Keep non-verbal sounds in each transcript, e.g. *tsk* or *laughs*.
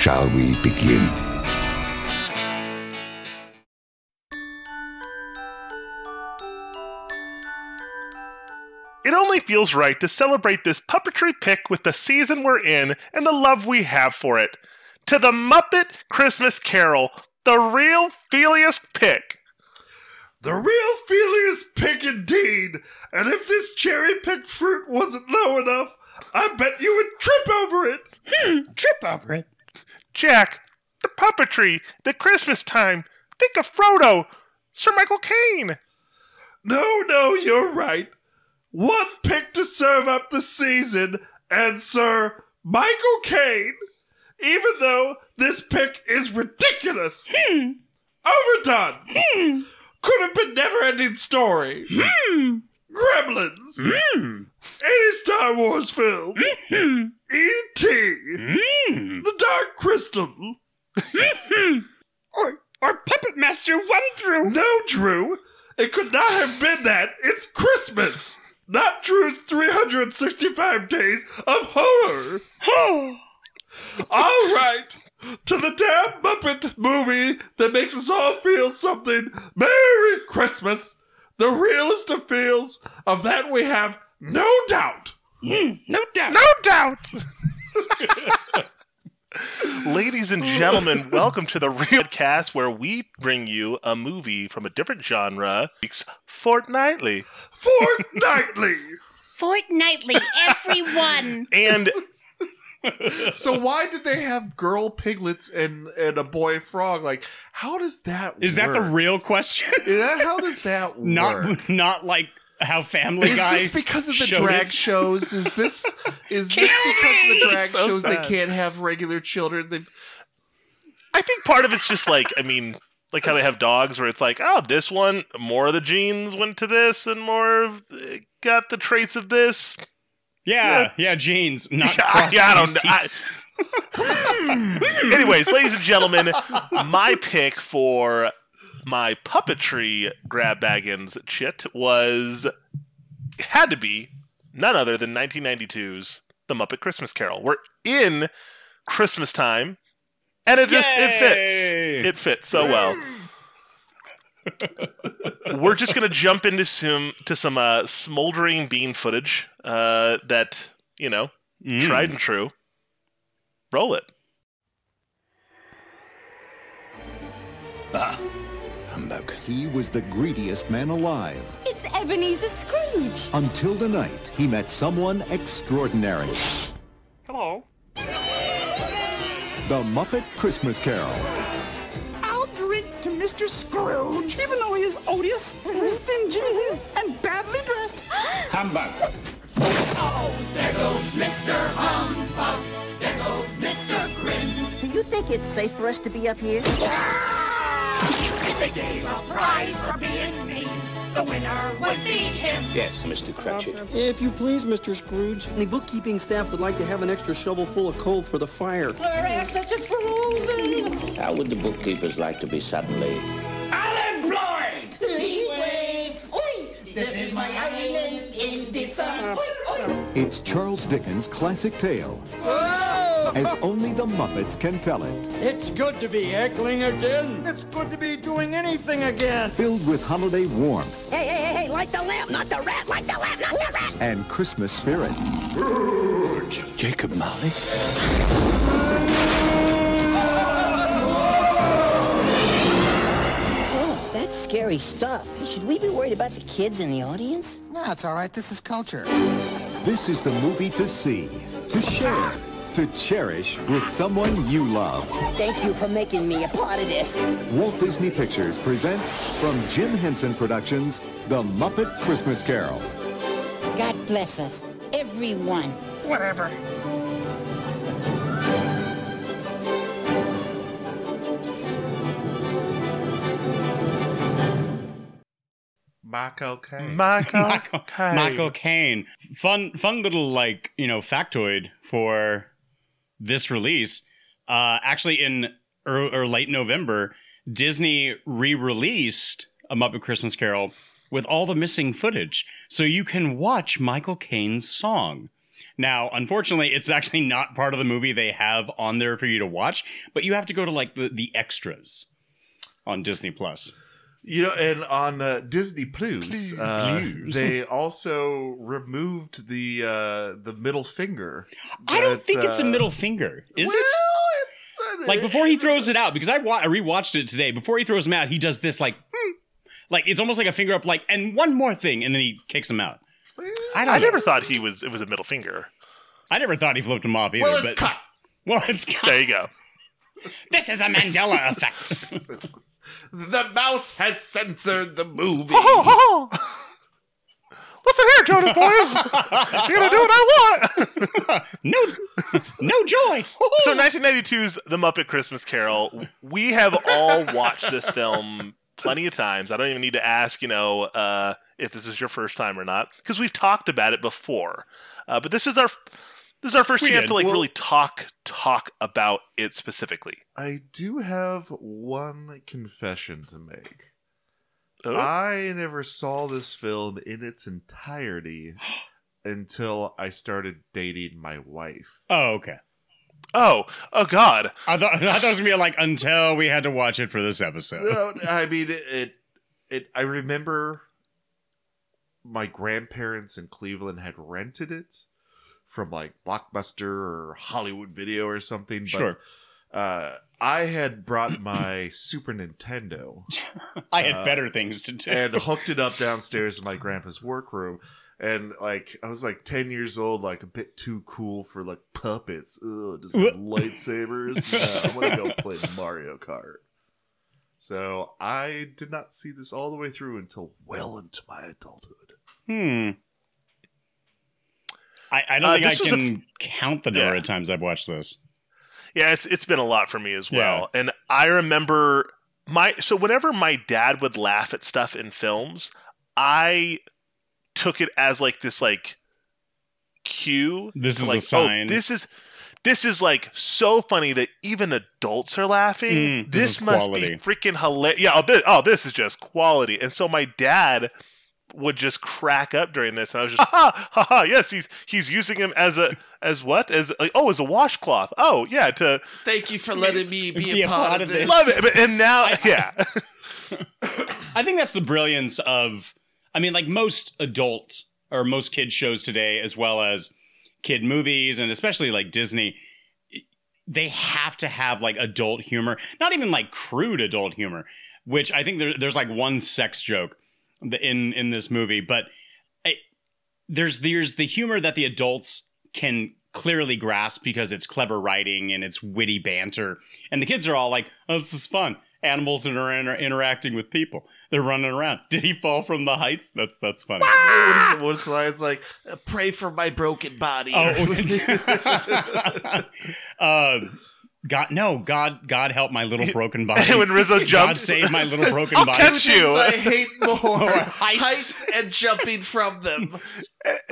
shall we begin? It only feels right to celebrate this puppetry pick with the season we're in and the love we have for it. To the Muppet Christmas Carol, the real feeliest pick. The real feeliest pick indeed. And if this cherry picked fruit wasn't low enough, I bet you would trip over it. Hmm, trip over it. Jack, the puppetry, the Christmas time. Think of Frodo, Sir Michael Caine. No, no, you're right. One pick to serve up the season, and Sir Michael Caine, even though this pick is ridiculous. Hmm. Overdone. Hmm. Could have been never ending story. Hmm. Gremlins. Hmm. Any Star Wars film. Hmm. E.T. Hmm. The Dark Crystal. Hmm. or, or Puppet Master 1 through. No, Drew. It could not have been that. It's Christmas. Not Drew's 365 days of horror. *sighs* All right. To the damn Muppet movie that makes us all feel something. Merry Christmas. The realest of feels. Of that we have no doubt. Mm, no doubt. No doubt. *laughs* Ladies and gentlemen, welcome to the Real Cast, where we bring you a movie from a different genre weeks fortnightly. Fortnightly. Fortnightly, everyone. And *laughs* *laughs* so why did they have girl piglets and and a boy frog? Like, how does that? Is work? that the real question? Is that how does that *laughs* work? not not like how Family Is Guy. this because of the drag it? shows? Is this *laughs* is this Kill because of the drag So shows sad. they can't have regular children? They've I think part of it's just like, I mean, like how they have dogs where it's like, oh, this one, more of the genes went to this and more of uh, got the traits of this. Yeah, yeah, jeans, *laughs* not Yeah, cross yeah, I don't know. species. Anyways, ladies and gentlemen, my pick for my puppetry grab baggins chit was had to be none other than 1992's The Muppet Christmas Carol. We're in Christmas time, and it just it Yay! fits. It fits so well. Hmm. We're just gonna jump into some to some uh, smoldering bean footage uh, that you know Mm. tried and true. Roll it. Ah, humbug. He was the greediest man alive. It's Ebenezer Scrooge. Until the night he met someone extraordinary. Hello. The Muppet Christmas Carol. I'll drink to Mr. Scrooge, even though he is odious and stingy and badly dressed. *gasps* Humbug. Oh, there goes Mr. Humbug. There goes Mr. Grin. Do you think it's safe for us to be up here? If they gave a prize for being mean, the winner would be him. Yes, Mr. Cratchit. If you please, Mr. Scrooge, the bookkeeping staff would like to have an extra shovel full of coal for the fire. such a frozen. How would the bookkeepers like to be suddenly Unemployed! Heat wave. Oi! This is my island in the sun. Oi, oi. It's Charles Dickens' classic tale, oh! as only the Muppets can tell it. It's good to be heckling again. It's good to be doing anything again. Filled with holiday warmth Hey, hey, hey, hey, like the lamp, not the rat, like the lamp, not the rat. and Christmas spirit. Jacob Marley? Scary stuff. Hey, should we be worried about the kids in the audience? No, it's all right. This is culture. This is the movie to see, to share, to cherish with someone you love. Thank you for making me a part of this. Walt Disney Pictures presents from Jim Henson Productions, The Muppet Christmas Carol. God bless us, everyone. Whatever. Michael Caine. Michael, *laughs* Michael, Caine. Michael Caine. Fun, fun little like you know factoid for this release. Uh, actually, in or, or late November, Disney re-released A Muppet Christmas Carol with all the missing footage, so you can watch Michael Caine's song. Now, unfortunately, it's actually not part of the movie they have on there for you to watch, but you have to go to like the, the extras on Disney Plus. You know, and on uh, Disney Plus, uh, Plus. they also removed the uh, the middle finger. I don't that, think it's a uh, middle finger, is well, it? It's, uh, Like before he throws it out, because I, wa- I rewatched it today. Before he throws him out, he does this like, hmm. like it's almost like a finger up, like, and one more thing, and then he kicks him out. I don't. I never thought he was. It was a middle finger. I never thought he flipped him off either. Well, it's but, cut. *laughs* Well, it's cut. There you go. This is a Mandela effect. *laughs* The mouse has censored the movie. Ho, ho, ho. Listen here, Jonas boys. You're gonna do what I want. no, no joy. so 1992's The Muppet Christmas Carol. We have all watched this film plenty of times. I don't even need to ask, you know, uh, if this is your first time or not, because we've talked about it before. Uh, but this is our this is our first We chance did. to like Well- really talk talk about it specifically. I do have one confession to make. Oh? I never saw this film in its entirety *gasps* until I started dating my wife. Oh, okay. Oh, oh God! I thought, *laughs* I thought it was gonna be like until we had to watch it for this episode. No, I mean it, it. It. I remember my grandparents in Cleveland had rented it from like Blockbuster or Hollywood Video or something. But, Sure. Uh, I had brought my Super Nintendo *laughs* I had Uh, better things to do. and hooked it up downstairs in my grandpa's workroom. And like I was like ten years old, like a bit too cool for like puppets. Ugh, just *laughs* have lightsabers. *laughs* No, I'm gonna go play Mario Kart. So I did not see this all the way through until well into my adulthood. Hmm. I, I don't Uh, think I this was a can count the number of times I've watched this. Yeah, it's it's been a lot for me as well. Yeah. And I remember my so whenever my dad would laugh at stuff in films, I took it as like this like cue. This is a like, sign. Oh, this is this is like so funny that even adults are laughing. Mm, this this must quality. be freaking hilarious. Yeah, oh this, oh, this is just quality. And so my dad would just crack up during this, and I was just ha *laughs* ha ha ha. Yes, he's he's using him as a as what as like oh as a washcloth. Oh yeah, to Thank you for letting me be, Be a part of this. love it. But, and now yeah, *laughs* I think that's the brilliance of. I mean, like most adult or most kid shows today, as well as kid movies, and especially like Disney, they have to have like adult humor. Not even like crude adult humor, which I think there, there's like one sex joke in in this movie, but it, there's there's the humor that the adults can clearly grasp because it's clever writing and it's witty banter, and the kids are all like, "Oh, this is fun." Animals are inter- interacting with people. They're running around. *laughs* Did he fall from the heights? That's that's funny. What is, *laughs* what's? It's like pray for my broken body. Oh, *laughs* uh, God, no, God, God help my little broken *laughs* body. when Rizzo God jumps, save my little *laughs* broken I'll body. catch you. I hate *laughs* more heights. heights and jumping from them.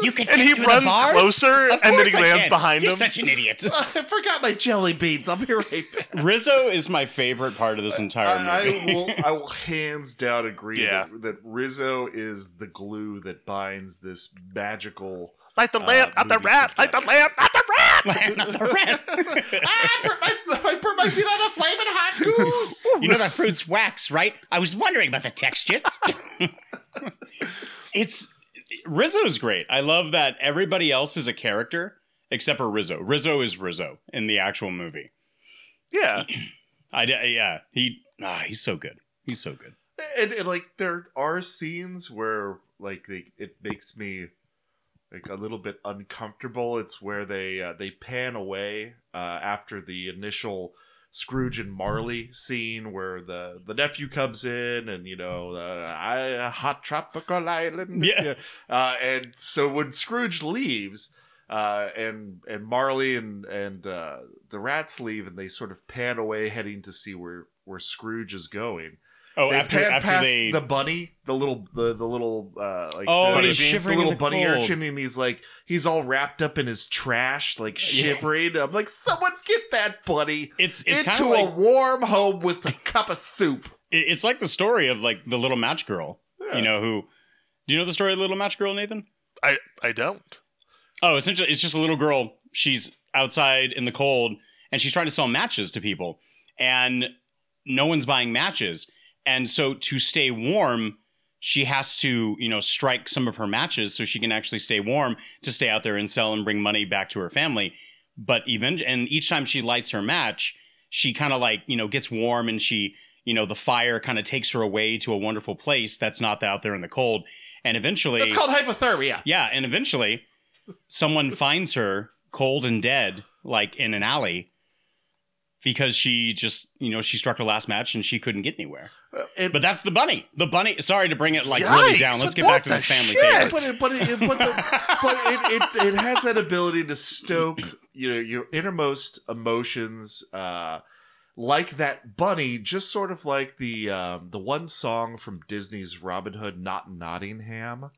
You can and fit he through the runs closer, and then he I lands can. behind You're him. such an idiot. I forgot my jelly beans. I'll be right back. Rizzo is my favorite part of this entire I, I movie. will. I will hands down agree Yeah. that, that Rizzo is the glue that binds this magical. Like the uh, lamp, not the movie rat. Like the lamp, not the rat. Not the *laughs* rat. I put my I put my feet on a flaming hot goose. *laughs* You know that fruit's wax, right? I was wondering about the texture. *laughs* it's Rizzo's great. I love that everybody else is a character except for Rizzo. Rizzo is Rizzo in the actual movie. Yeah, *clears throat* I yeah he ah, he's so good. He's so good. and, and like there are scenes where like they, it makes me like a little bit uncomfortable. It's where they uh, they pan away uh, after the initial Scrooge and Marley scene where the the nephew comes in and you know uh, I hot tropical island. Yeah. uh, and so when Scrooge leaves uh, and and Marley and and uh, the rats leave and they sort of pan away heading to see where where Scrooge is going Oh, they after- pan after past they- the bunny, the little the, the little uh like Oh, the, and he's the shivering in little the bunny cold. urchin and he's like he's all wrapped up in his trash, like shivering. I'm like, someone get that bunny It's it's into of a like warm home with a cup of soup. it- it's like the story of like the little match girl. You know who? Do you know the story of the little match girl, Nathan? I I don't. Oh, essentially, it's just a little girl. She's outside in the cold, and she's trying to sell matches to people, and no one's buying matches. And so, to stay warm, she has to, you know, strike some of her matches so she can actually stay warm to stay out there and sell and bring money back to her family. But even and each time she lights her match, she kind of like you know gets warm, and she, you know, the fire kind of takes her away to a wonderful place that's not out there in the cold. And eventually, That's called hypothermia. yeah, and eventually someone finds her cold and dead, like in an alley, because she just, you know, she struck her last match and she couldn't get anywhere. But that's the bunny. The bunny. Sorry to bring it like really down. Let's get back to this family shit? But it, but it, but, the, but it, it, it has that ability to stoke you know your innermost emotions, uh, like that bunny. Just sort of like the um, the one song from Disney's Robin Hood, "Not Nottingham."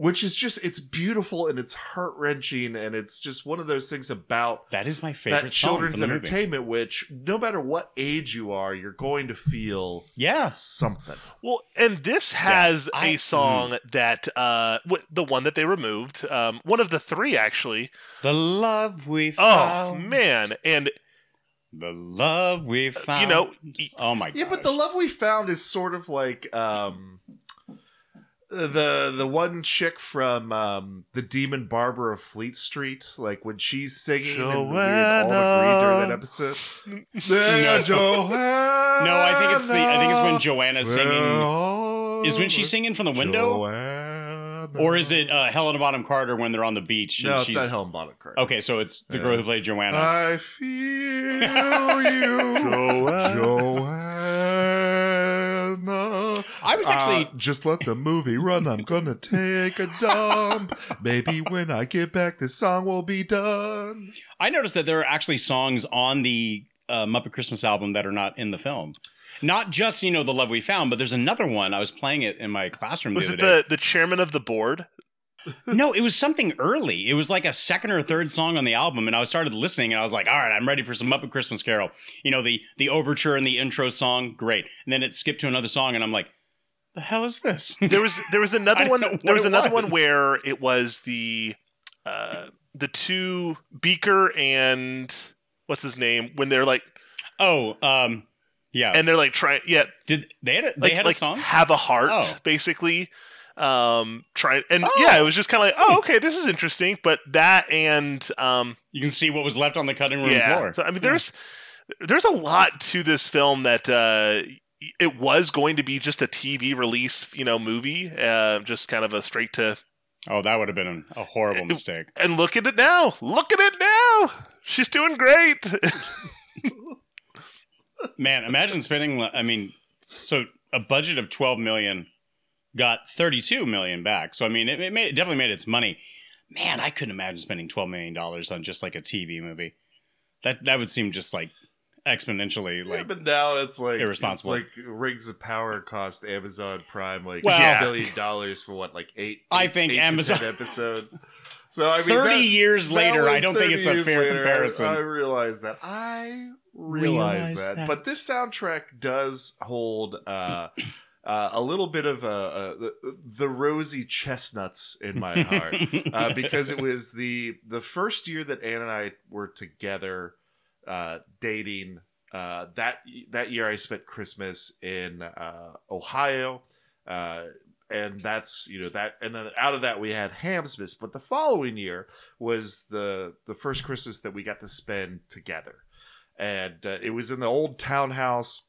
Which is just it's beautiful and it's heart wrenching and it's just one of those things about that is my favorite that children's from the movie. entertainment. Which no matter what age you are, you're going to feel yeah something. Well, and this has I- a song that uh, w- the one that they removed, um, one of the three actually. The love we found. Oh found. man, and the love we found. You know, oh my god. Yeah, but the love we found is sort of like um the the one chick from um the Demon Barber of Fleet Street, like when she's singing and we had all agreed during that episode. *laughs* No. Joanna. No, I think it's the. I think it's when Joanna's singing. Is when she's singing from the window, or is it uh, Helena Bonham Carter when they're on the beach? No, and it's she's, not Helen Bottom Carter. Okay, so it's the girl who played Joanna. I feel you, *laughs* Joanna. Joanna. I was actually- Uh, just let the movie run. I'm gonna take a dump. *laughs* Maybe when I get back, this song will be done. I noticed that there are actually songs on the uh, Muppet Christmas album that are not in the film. Not just you know the love we found, but there's another one. I was playing it in my classroom was the it other day. the the chairman of the board? No, it was something early. It was like a second or third song on the album, and I started listening, and I was like, "All right, I'm ready for some Muppet Christmas Carol." You know, the the overture and the intro song, great. And then it skipped to another song, and I'm like, "The hell is this?" There was there was *laughs* another one. There was another one where it was the uh, the two Beaker and what's his name when they're like oh um yeah and they're like trying yeah did they had a, they like, had like a song? have a heart Oh. basically um trying and yeah it was just kind of like oh okay this is interesting but that and um You can see what was left on the cutting room yeah floor. so i mean there's there's a lot to this film that uh it was going to be just a tv release you know movie uh just kind of a straight to Oh, that would have been a horrible mistake. and look at it now look at it now she's doing great *laughs* Man, imagine spending. I mean, so a budget of twelve million got thirty-two million back. So I mean, it, it, made, it definitely made its money. Man, I couldn't imagine spending twelve million dollars on just like a TV movie. That that would seem just like exponentially Yeah, like. but now it's like irresponsible. It's like Rings of Power cost Amazon Prime like Well- a billion dollars for what, like eight? I eight- think eight to Amazon- 10 episodes. So I mean, *laughs* 30 that- years that later, I don't think it's a years fair later. I- comparison. I, realize that. I realize, Realize that. that. But this soundtrack does hold uh, uh, a little bit of uh, uh, the, the rosy chestnuts in my *laughs* heart uh, because it was the the first year that Anne and I were together uh, dating. Uh, that that year, I spent Christmas in uh, Ohio, uh, and that's you know that, and then out of that we had Hamsmas. But the following year was the the first Christmas that we got to spend together, and uh, it was in the old townhouse.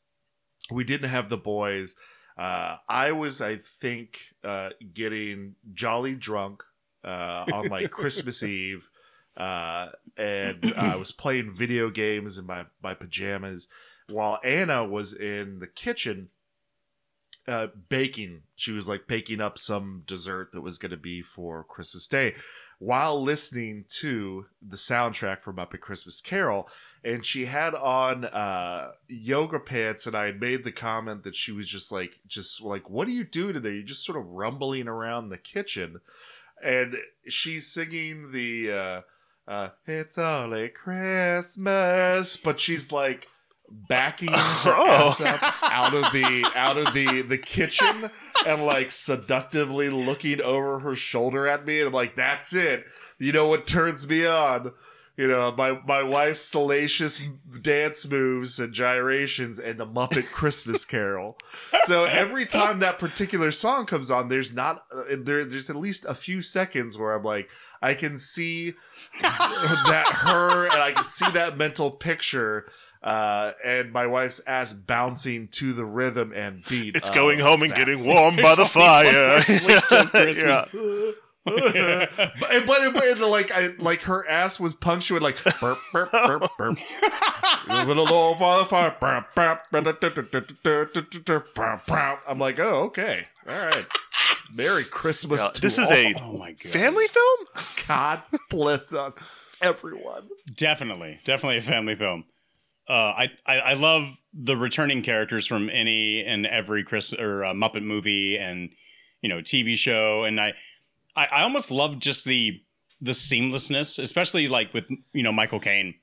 We didn't have the boys. Uh, I was, I think, uh, getting jolly drunk uh, on like Christmas *laughs* Eve, uh, and I *clears throat* was playing video games in my my pajamas, while Anna was in the kitchen uh, baking. She was like baking up some dessert that was going to be for Christmas Day while listening to the soundtrack from Up Muppet Christmas Carol. And she had on uh, yoga pants, and I had made the comment that she was just like, just like, what do you doing today? You're just sort of rumbling around the kitchen, and she's singing the uh, uh, "It's Only Christmas," but she's like backing *laughs* her Oh. ass up out of the out of the the kitchen and like seductively looking over her shoulder at me and I'm like that's it you know what turns me on you know my my wife's salacious dance moves and gyrations and the Muppet *laughs* Christmas Carol so every time that particular song comes on there's not uh, there there's at least a few seconds where I'm like I can see *laughs* that her and I can see that mental picture uh, and my wife's ass bouncing to the rhythm and beat. It's going home and getting warm by the fire. *laughs* Yeah. But, but, but like I like her ass was punctuated like burp burp burp burp. Fire. I'm like, oh, okay, all right. Merry Christmas. Yeah, to this is all. a Oh my god. family film. God bless us, everyone. Definitely, definitely a family film. Uh, I, I I love the returning characters from any and every Chris or uh, Muppet movie and you know TV show, and I, I I almost love just the the seamlessness, especially like with you know Michael Caine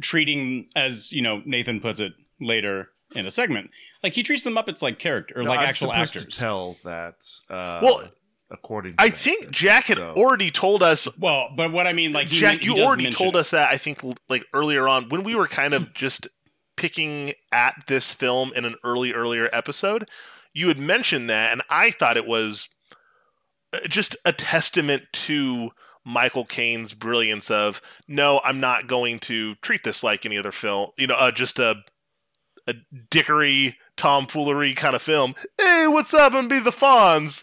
treating as you know Nathan puts it later in a segment, like he treats the Muppets like character or No, like I'm actual supposed actors. To tell that. Uh, Well, according, to I that think sense, Jack had so. already told us. Well, but what I mean, like he, Jack, he you does already told it. us that. I think like earlier on when we were kind of *laughs* just picking at this film in an early earlier episode, you had mentioned that, and I thought it was just a testament to Michael Caine's brilliance of no, I'm not going to treat this like any other film. You know, uh, just a a dickery tomfoolery kind of film. Hey, what's up? And be the Fonz.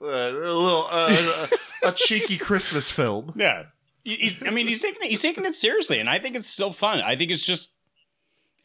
Uh, a little uh, a, a cheeky Christmas film. Yeah, he's, I mean, he's taking it, he's taking it seriously, and I think it's still fun. I think it's just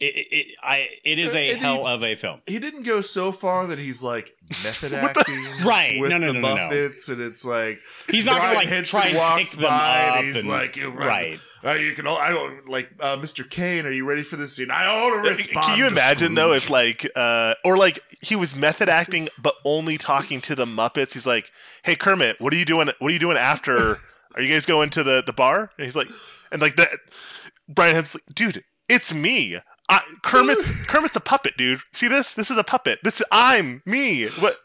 it, it, it I it is a And he- hell of a film. He didn't go so far that he's like *laughs* method acting, Right. With No, no, the no, no, no. Muppets, and it's like He's not gonna, like, Henson try and walks pick them by up and he's and- like, "You- right. Uh, you can. all, I don't like uh, Mr. Caine. Are you ready for this scene? I ought to respond. Can you imagine though Scrooge." if like uh or like he was method acting but only talking to the Muppets? He's like, "Hey Kermit, what are you doing? What are you doing after? Are you guys going to the the bar?" And he's like, and like that. Brian Henson, dude, it's me. I, Kermit's *laughs* Kermit's a puppet, dude. See this? This is a puppet. This is I'm me. What?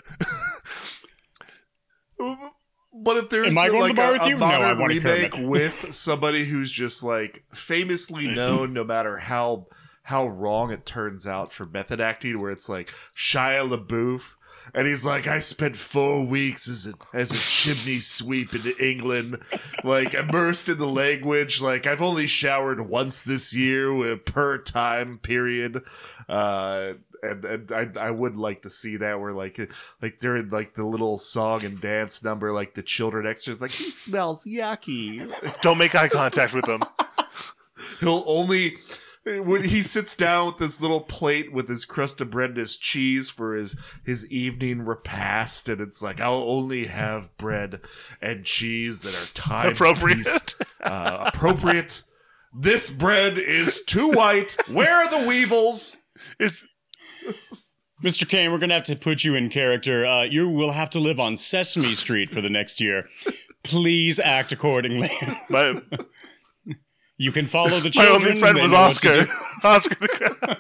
But if there's Am I going to like the bar a, with a you? No, I modern want a remake Kermit. *laughs* with somebody who's just like famously *clears throat* known, no matter how how wrong it turns out for method acting, where it's like Shia LaBeouf, and he's like, I spent four weeks as a as a chimney sweep in England, like immersed in the language. Like I've only showered once this year uh, per time period. Uh, and, and I, I would like to see that where like like during like the little song and dance number like the children extras like he smells yucky Don't make eye contact with them. he'll only when he sits down with this little plate with his crust of bread and his cheese for his his evening repast and it's like i'll only have bread and cheese that are time *laughs* Appropriate. uh, appropriate this bread is too white where are the weevils It's Mr. Caine, we're gonna have to put you in character. Uh, you will have to live on Sesame Street for the next year. Please act accordingly. my *laughs* You can follow the children. *laughs* my only friend was know what to Oscar. do. *laughs* Oscar the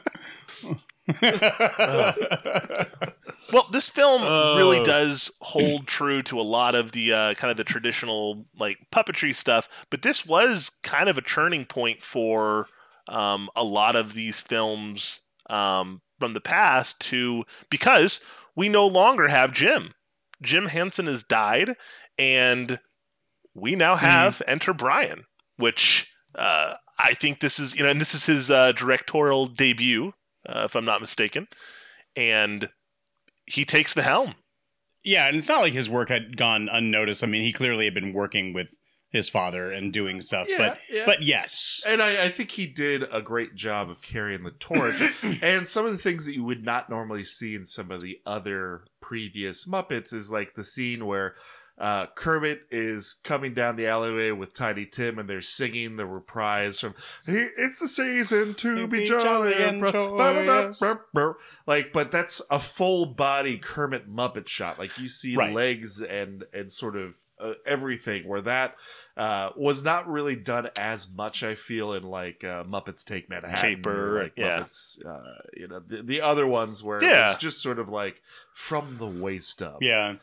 *laughs* well, this film really Oh. does hold true to a lot of the uh, kind of the traditional like puppetry stuff, but this was kind of a turning point for um, a lot of these films um, from the past to because we no longer have Jim. Jim Henson has died, and we now have Enter Brian, which uh, I think this is you know, and this is his uh, directorial debut, uh, if I'm not mistaken, and he takes the helm. Yeah, and it's not like his work had gone unnoticed. I mean, he clearly had been working with his father and doing stuff. Yeah, but yeah. but yes, and I, I think he did a great job of carrying the torch *coughs* and some of the things that you would not normally see in some of the other previous muppets is like the scene where uh, Kermit is coming down the alleyway with Tiny Tim, and they're singing the reprise from "He- "It's the season to be, be jolly, jolly and and pro- joyous." ba-da-da-ba-ba." like." But that's a full body Kermit Muppet shot. Like you see Right. legs and and sort of uh, everything. Where that uh, was not really done as much. I feel in like uh, Muppets Take Manhattan, Caper, or, like yeah. Muppets, uh, you know, the, the other ones where Yeah. it was just sort of like from the waist up. Yeah.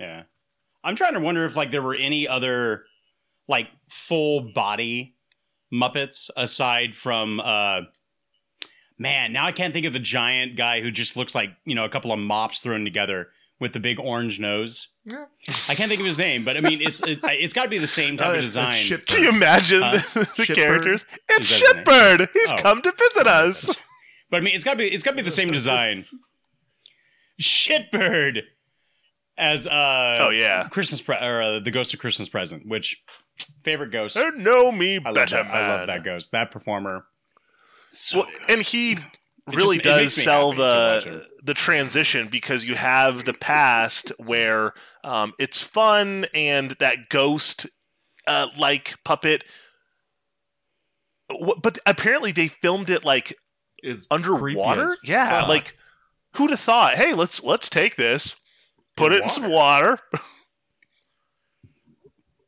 Yeah. I'm trying to wonder if like there were any other like full body Muppets aside from uh man, now I can't think of the giant guy who just looks like, you know, a couple of mops thrown together with the big orange nose. Yeah. I can't think of his name, but I mean it's it, it's got to be the same type Uh, of *laughs* design. Can you imagine Huh? *laughs* the, the characters? It's Is that his name? Shitbird. He's Oh. come to visit us. But I mean, it's got to be it's got to be the same *laughs* design. Shitbird as uh Oh, yeah. Christmas pre- or uh, the Ghost of Christmas Present, which favorite ghost. Or know me I love, better, that, man. I love that ghost. That performer. So Well, and he really just- does sell happy to watch the the transition because you have the past where um, it's fun and that ghost uh, like puppet. But apparently they filmed it like Is underwater. creepy Yeah, fuck. like who'd have thought? Hey, let's let's take this, put In it in some water.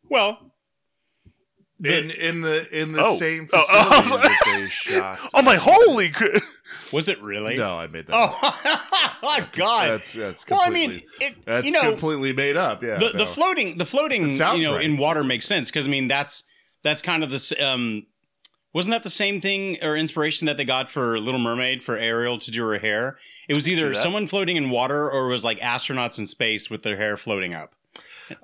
well, in in the in the Oh. same Oh, oh, facility that they *laughs* shot. oh my holy! cr- was it really? No, I made that. Oh, *laughs* my God. that's that's well, I completely. mean, it, that's you know, completely made up. Yeah, the, no. the floating, the floating, It sounds you know, right. in water makes sense because I mean that's that's kind of the um, wasn't that the same thing or inspiration that they got for Little Mermaid for Ariel to do her hair? It was either someone floating in water or it was like astronauts in space with their hair floating up.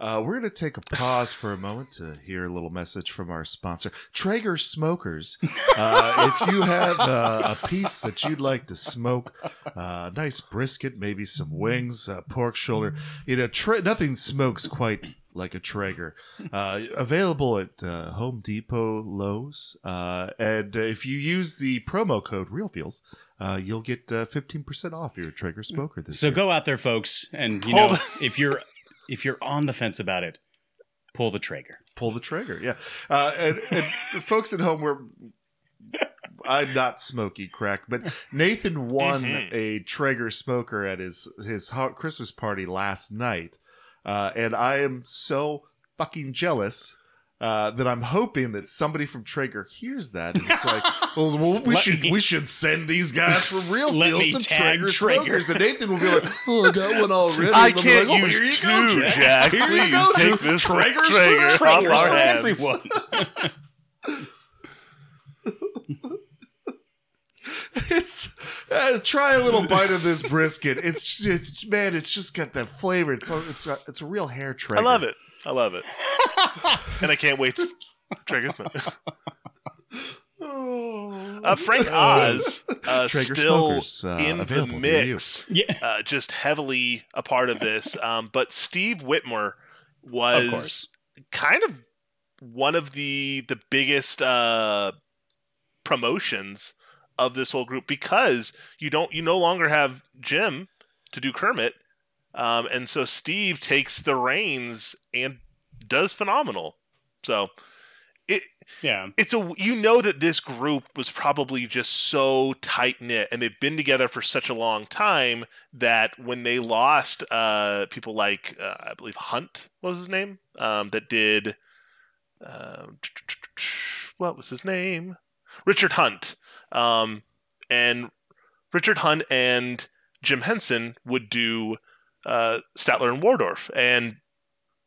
Uh, we're going to take a pause for a moment to hear a little message from our sponsor, Traeger Smokers. *laughs* Uh, if you have uh, a piece that you'd like to smoke, uh, nice brisket, maybe some wings, uh, pork shoulder, you know, tra- nothing smokes quite like a Traeger. *laughs* Uh, available at uh, Home Depot, Lowe's, uh, and if you use the promo code RealFeels, uh, you'll get uh, 15% off your Traeger smoker this So year. go out there, folks, and you Hold know on. if you're if you're on the fence about it, pull the trigger. pull the trigger. Yeah, uh, and, and *laughs* folks at home, we're I'm not smoky crack, but Nathan won Mhm. a Traeger smoker at his his Christmas party last night, uh, and I am so fucking jealous. Uh, that I'm hoping that somebody from Traeger hears that and it's like, *laughs* well, well, we Let should me- we should send these guys from *laughs* Real Feel me some Traeger, Traeger. smokers, and Nathan will be like, oh, I got one *laughs* already. I And can't like, oh, use two, go, Jack. Jack. Here Please go, take this Traeger's Traeger off Traeger's our for everyone. It's uh, try a little bite of this brisket. It's just man, it's just got that flavor. It's a, it's a, it's a real hair treat. I love it. I love it, and I can't wait. to Traeger smoke. Uh, Frank Oz uh, Traeger still smokers, uh, in the available near you. mix, Yeah. uh, just heavily a part of this. Um, but Steve Whitmire was course. kind of one of the the biggest uh, promotions of this whole group because you don't you no longer have Jim to do Kermit, um, and so Steve takes the reins and does phenomenal. So it Yeah. it's a you know that this group was probably just so tight knit and they've been together for such a long time that when they lost uh people like uh, I believe Hunt what was his name um that did uh, *tsk* what was his name Richard Hunt um and Richard Hunt and Jim Henson would do uh Statler and Waldorf and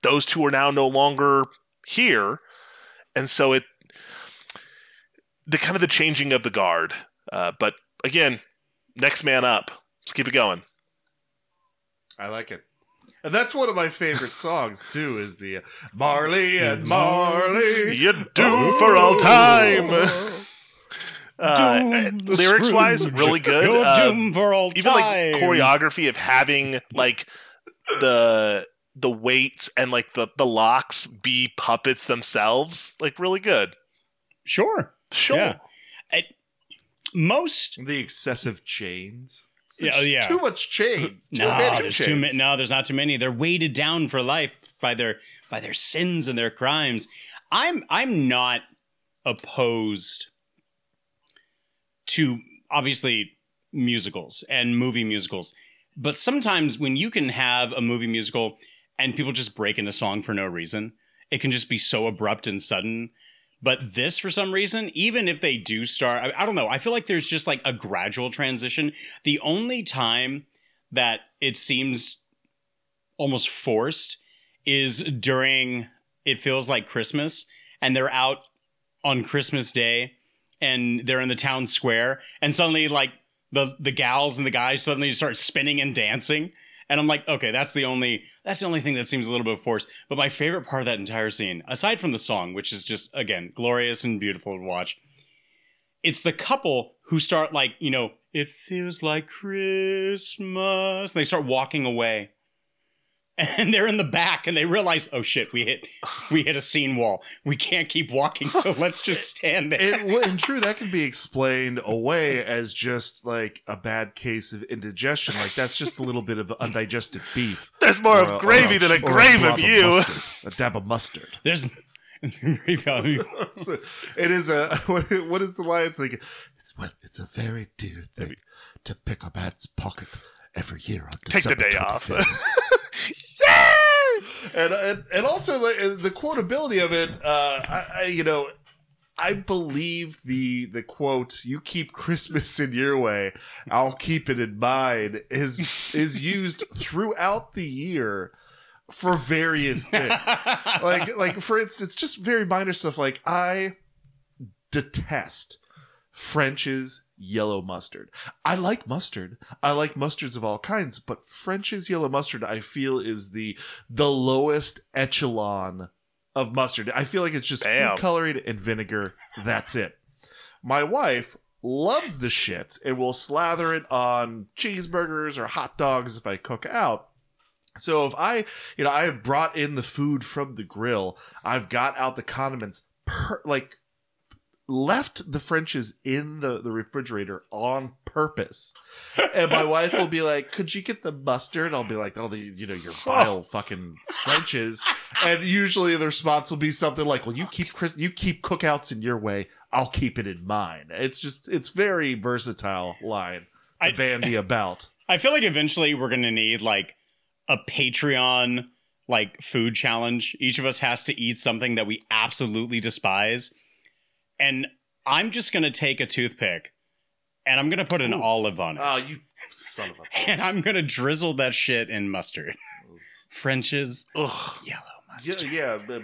those two are now no longer here and so it the kind of the changing of the guard uh, but again next man up let's keep it going I like it. And that's one of my favorite songs too. Is the Marley and Marley? you do for all time uh, the lyrics wise Scrooge. really good You're Uh, doomed for all even like time. choreography of having like the the weights and like the the locks be puppets themselves like really good Sure. sure Yeah. It- most The excessive chains. Yeah, oh, yeah. Too much change. Too no, many there's too many. No, there's not too many. They're weighted down for life by their by their sins and their crimes. I'm I'm not opposed to obviously musicals and movie musicals, but sometimes when you can have a movie musical and people just break into song for no reason, it can just be so abrupt and sudden. But this, for some reason, even if they do start, I, I don't know. I feel like there's just like a gradual transition. The only time that it seems almost forced is during it feels like Christmas and they're out on Christmas Day and they're in the town square and suddenly like the the gals and the guys suddenly start spinning and dancing. And I'm like okay that's the only that's the only thing that seems a little bit forced. But my favorite part of that entire scene aside from the song which is just again glorious and beautiful to watch it's the couple who start like you know it feels like Christmas. And they start walking away *laughs* and they're in the back and they realize oh shit we hit we hit a scene wall we can't keep walking so *laughs* let's just stand there It, well, in true, that can be explained away as just like a bad case of indigestion. Like that's just a little bit of undigested beef. There's more Or of a- or gravy than a or grave drop of you. mustard, a dab of mustard. there's It's *laughs* a- it is a what, what is the line? It's like it's what it's a very dear thing to pick a man's pocket every year on Take the December day off. 25th. and, and and also the, the quotability of it. Uh, I, I you know. I believe the the quote "You keep Christmas in your way, I'll keep it in mine" is is used throughout the year for various things. *laughs* like like for instance, just very minor stuff. Like I detest French's yellow mustard. I like mustard. I like mustards of all kinds, but French's yellow mustard I feel is the the lowest echelon of mustard. I feel like it's just Damn. food coloring and vinegar. That's it. My wife loves the shit and will slather it on cheeseburgers or hot dogs if I cook out. So if I, you know, I have brought in the food from the grill, I've got out the condiments, per, like left the French's in the, the refrigerator on purpose. And my wife will be like, "Could you get the mustard?" I'll be like, "Oh, the you know your *laughs* vile fucking French's." And usually the response will be something like, "Well, you keep Chris, you keep cookouts in your way. I'll keep it in mine." It's just it's very versatile line to bandy *laughs* about. I feel like eventually we're gonna need like a Patreon like food challenge. Each of us has to eat something that we absolutely despise. And I'm just gonna take a toothpick and I'm gonna put an olive on it. Oh, you son of a. *laughs* and I'm gonna drizzle that shit in mustard. French's Ugh. yellow mustard. Yeah, yeah.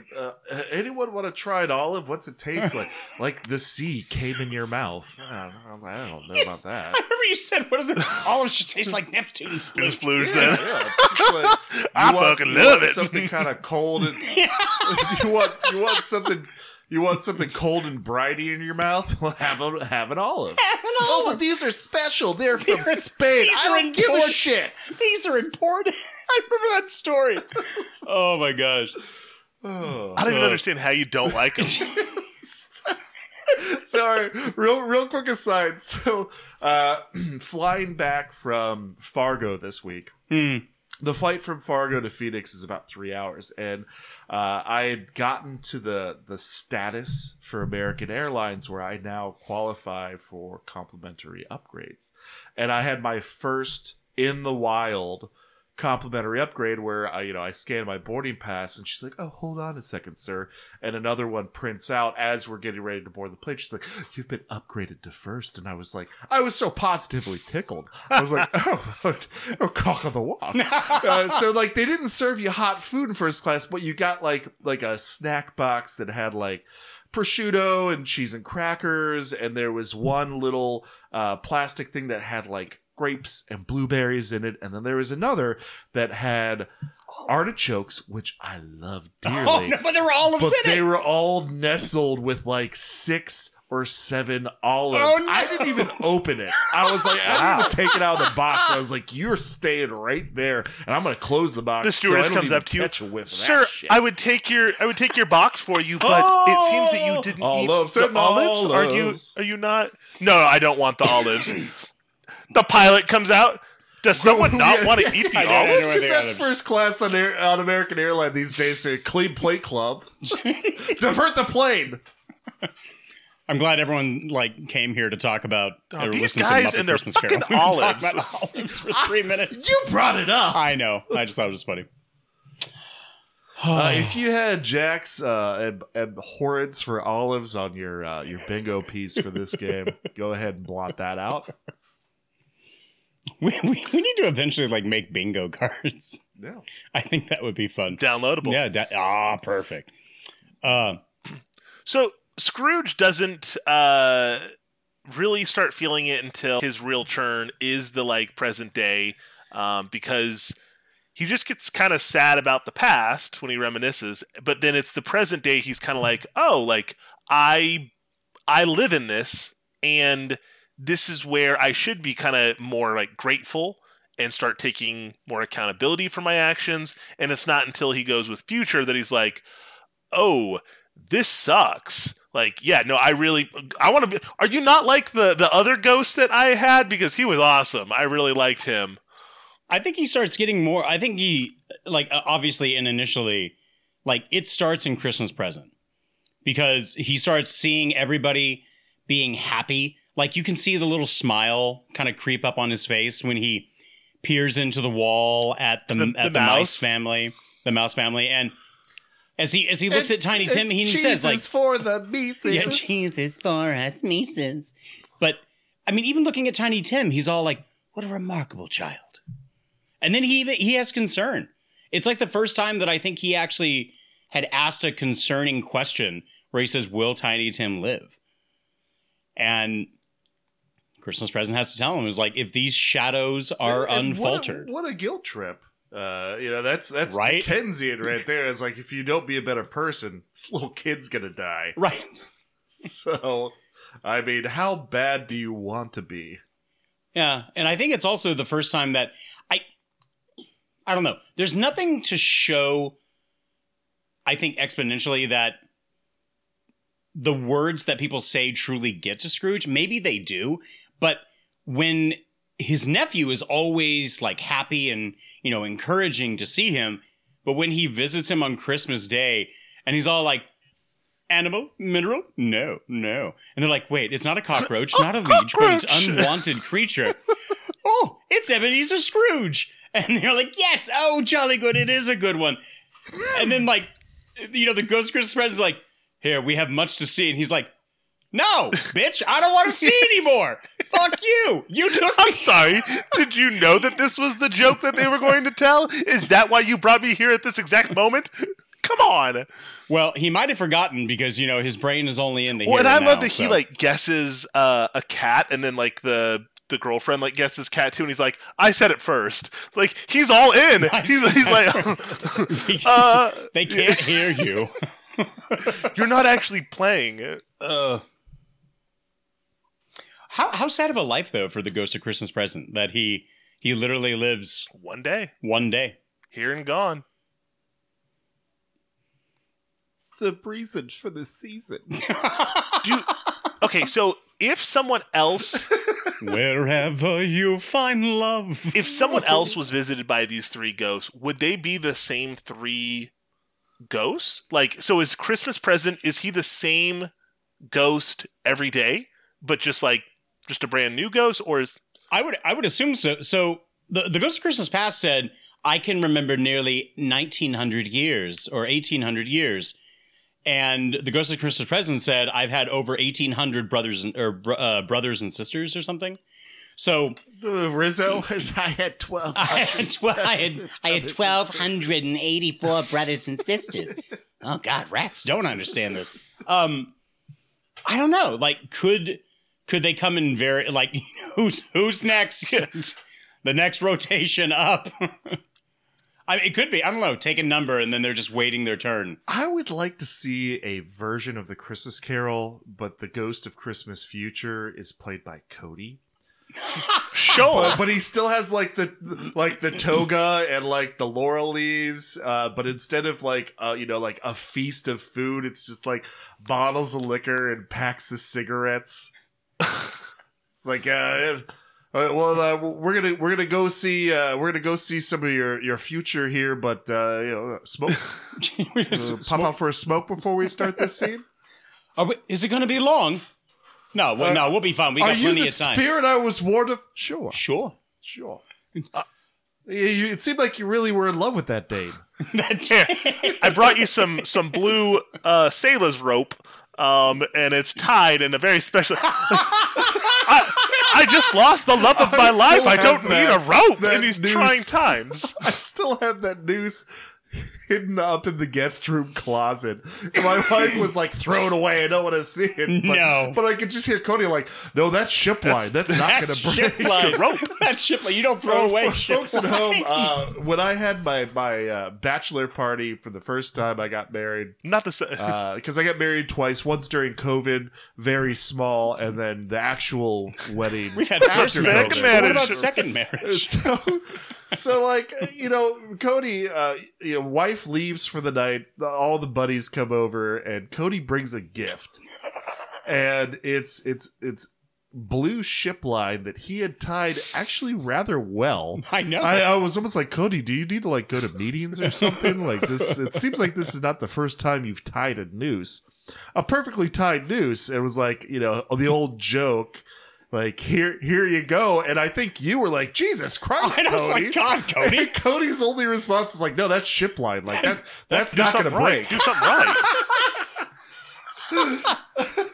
Uh, anyone want to try an olive? What's it taste like? *laughs* like the sea came in your mouth. I don't know, I don't know about that. I remember you said, "What is it? *laughs* Olives should taste like Neptune sploot." Splooge Yeah, then. yeah, like, you I want- fucking love it. Something kind of cold and you want you want something you want something cold and brighty in your mouth. *laughs* Well, have a have an olive. Have an olive. Oh, but these are special. They're from They're- Spain. these I are don't give a shit. These are important. *laughs* I remember that story. *laughs* oh my gosh. Oh. I don't even Uh, understand how you don't like them. Sorry, real real quick aside. So, uh, *clears throat* flying back from Fargo this week. Hmm. The flight from Fargo to Phoenix is about three hours, and uh, I had gotten to the the status for American Airlines where I now qualify for complimentary upgrades, and I had my first in the wild complimentary upgrade where I, you know, I scan my boarding pass and she's like, "Oh, hold on a second, sir," and another one prints out as we're getting ready to board the plane. She's like, "You've been upgraded to first. and I was like, I was so positively tickled. I was like, "Oh, *laughs* oh cock on the walk." *laughs* uh, so like, they didn't serve you hot food in first class, but you got like like a snack box that had like prosciutto and cheese and crackers, and there was one little uh, plastic thing that had like grapes and blueberries in it, and then there was another that had oh, artichokes, which I love *laughs* oh, dearly. Oh, no, but there were olives but in they it. were all nestled with like six or seven olives. Oh, no. I didn't even open it. I was like, I didn't even take it out of the box. I was like, you're staying right there, and I'm gonna close the box. The so I stewardess don't comes up to you, catch a whiff of that sir. shit." I would take your I would take your box for you, but it seems that you oh. didn't Olives eat the and olives. Are you are you not? No, no, I don't want the olives. The pilot comes out. Does someone not want to *laughs* eat the I don't olives? That's olives. first class on, Air, on American Airline these days. Say clean plate club. *laughs* Divert the plane. I'm glad everyone like came here to talk about Oh, or these listen guys to Muppet and their Christmas Carol. *laughs* fucking We talked olives. about olives for three minutes. You brought it up. I know. I just thought it was funny. *sighs* Uh, if you had Jack's uh, ab- abhorrence for olives on your uh, your bingo piece for this game, go ahead and blot that out. *laughs* We, we, we need to eventually like make bingo cards. Yeah. *laughs* I think that would be fun. Downloadable. Yeah. Da- ah, perfect. Uh, So Scrooge doesn't uh, really start feeling it until his real turn is the like present day, um, because he just gets kind of sad about the past when he reminisces. But then it's the present day. He's kind of like, oh, like I I live in this, and this is where I should be kind of more like grateful and start taking more accountability for my actions. And it's not until he goes with future that he's like, oh, this sucks. Like, yeah, no, I really, I want to be. Are you not like the the other ghost that I had because he was awesome? I really liked him. I think he starts getting more. I think he like uh, obviously and initially, like it starts in Christmas present because he starts seeing everybody being happy. Like you can see the little smile kind of creep up on his face when he peers into the wall at the, The- at the the, mouse. mouse? family, the mouse family, and as he as he looks at Tiny Tim, he Jesus says like, for the Mises. "Yeah, Jesus for us Mises." But I mean, even looking at Tiny Tim, he's all like, "What a remarkable child." And then he he has concern. It's like the first time that I think he actually had asked a concerning question where he says, "Will Tiny Tim live?" And Christmas present has to tell him is like, if these shadows are And unfaltered, What a, what a guilt trip. Uh, you know, that's that's Right? Dickensian right there. It's like if you don't be a better person, this little kid's gonna die. right? So, I mean, how bad do you want to be? Yeah, and I think it's also the first time that I I don't know. There's nothing to show I think exponentially that the words that people say truly get to Scrooge. Maybe they do, but when his nephew is always like happy and, you know, encouraging to see him, but when he visits him on Christmas Day and he's all like Animal? Mineral? No, no. And they're like, wait, it's not a cockroach, *laughs* not a leech, but cockroach! an unwanted creature. *laughs* oh, it's Ebenezer Scrooge. And they're like, yes, oh, jolly good, it is a good one. And then, like, you know, the Ghost Christmas present's like, here, we have much to see. And he's like, no, bitch, I don't want to see *laughs* anymore. Fuck you. You took I'm sorry. Did you know that this was the joke that they were going to tell? Is that why you brought me here at this exact moment? Come on. Well, he might have forgotten because, you know, his brain is only in the Well, and I love now, that he like guesses uh, a cat, and then like the the girlfriend like guesses cat too, and he's like, "I said it first. Like he's all in. He's, he's like, *laughs* uh, they can't hear you. *laughs* You're not actually playing it. Uh, how how sad of a life though for the Ghost of Christmas Present that he he literally lives one day, one day. here and gone. The reason for the season. *laughs* Do okay. So if someone else, *laughs* Wherever you find love, if someone else was visited by these three ghosts, would they be the same three ghosts? Like, so is Christmas present? Is he the same ghost every day, but just like just a brand new ghost, or is I would I would assume so. So the the Ghost of Christmas Past said I can remember nearly nineteen hundred years or eighteen hundred years, and the Ghost of Christmas Present said I've had over eighteen hundred brothers and or uh, brothers and sisters or something. So Uh, Rizzo, *laughs* I had twelve. I had, tw- I had, *laughs* I had 1,284 brothers and *laughs* sisters. oh god, rats don't understand this. Um, I don't know. Like, could could they come in very like *laughs* who's who's next? *laughs* the next rotation up. *laughs* I mean, it could be. I don't know. Take a number, and then they're just waiting their turn. I would like to see a version of the Christmas Carol, but the Ghost of Christmas Future is played by Cody. Sure, but, but he still has like the like the toga and like the laurel leaves. Uh, but instead of like uh, you know like a feast of food, it's just like bottles of liquor and packs of cigarettes. It's like uh, well, uh, we're gonna we're gonna go see uh, we're gonna go see some of your, your future here, but uh, you know, smoke. *laughs* Uh, pop out for a smoke before we start this scene. *laughs* Are we, is it going to be long? No, well, no, we'll be fine. We Are got you plenty the of time. spirit I was warned of? Sure, Sure. sure. Uh, you, you- it seemed like you really were in love with that dame. *laughs* Here, I brought you some some blue uh, sailor's rope, um, and it's tied in a very special. *laughs* I, I just lost the love of my life. I don't have need a rope in these noose. trying times. *laughs* I still have that noose *laughs* hidden up in the guest room closet. My wife *laughs* was like, "Throw it away. I don't want to see it." But, No. but I could just hear Cody like, "No, that's ship line. That's, not going to break." ship line. rope. That's ship line. You don't throw Uh, away for ship folks at home, uh, when I had my my uh, bachelor party for the first time I got married, Not the same. because I got married twice. Once during COVID, very small, and then the actual wedding. *laughs* We've had after first marriage. What about second marriage? So, so like you know, Cody, uh, you know, wife leaves for the night. All the buddies come over, and Cody brings a gift, and it's it's it's blue ship line that he had tied actually rather well. *laughs* I know. I, I was almost like Cody. Do you need to like go to meetings or something? like this, it seems like this is not the first time you've tied a noose, a perfectly tied noose. It was like you know the old joke. Like here, here you go, and I think you were like, "Jesus Christ, *laughs* And I was Cody!" like, "God, Cody." And *laughs* Cody's only response is like, "No, that's ship line. Like that, *laughs* that's not to right. break." Do something right.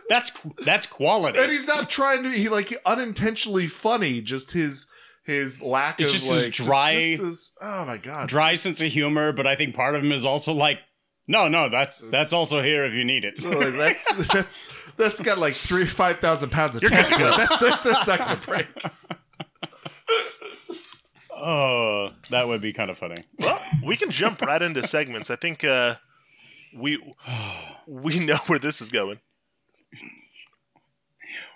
That's that's quality. And he's not trying to be he like unintentionally funny. Just his his lack It's of just his like dry- Just, his, oh my god, Dry sense of humor, but I think part of him is also like, no, no, that's that's also here if you need it. So, like, that's that's that's got like three five thousand pounds of test That's, that's, that's not going to break. oh, that would be kind of funny. Well, we can jump right into segments. I think uh, we we know where this is going.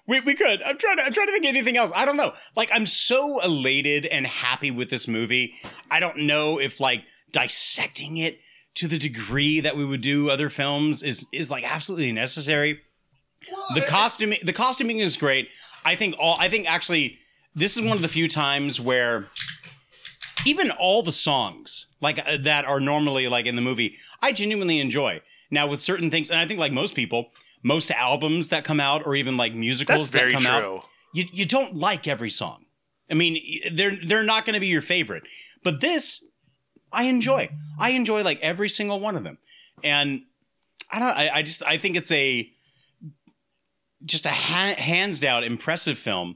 We, we could. I'm trying to. I'm trying to think of anything else. I don't know. Like I'm so elated and happy with this movie. I don't know if like dissecting it to the degree that we would do other films is is like absolutely necessary. The costuming the costuming is great. I think all. I think actually this is one of the few times where even all the songs like uh, that are normally like in the movie, I genuinely enjoy. Now with certain things, and I think like most people, most albums that come out or even like musicals That's very that come true. out, you you don't like every song. I mean, they're they're not going to be your favorite, but this I enjoy. I enjoy like every single one of them, and I don't. I, I just I think it's a just a ha- hands down impressive film.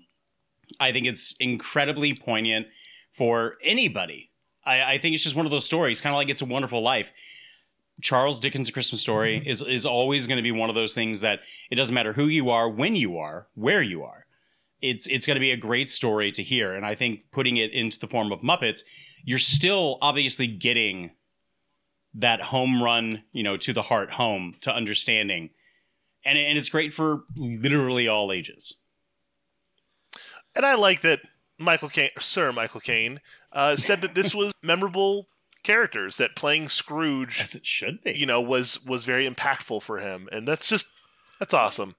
I think it's incredibly poignant for anybody. I, I think it's just one of those stories, kind of like It's a Wonderful Life. Charles Dickens' A Christmas Story mm-hmm. is is always going to be one of those things that it doesn't matter who you are, when you are, where you are. It's it's going to be a great story to hear, and I think putting it into the form of Muppets, you're still obviously getting that home run, you know, to the heart, home to understanding, and and it's great for literally all ages. And I like that Michael Caine, Sir Michael Caine, uh, said that this *laughs* was memorable characters that playing Scrooge, as it should be, you know, was was very impactful for him, and that's just that's awesome.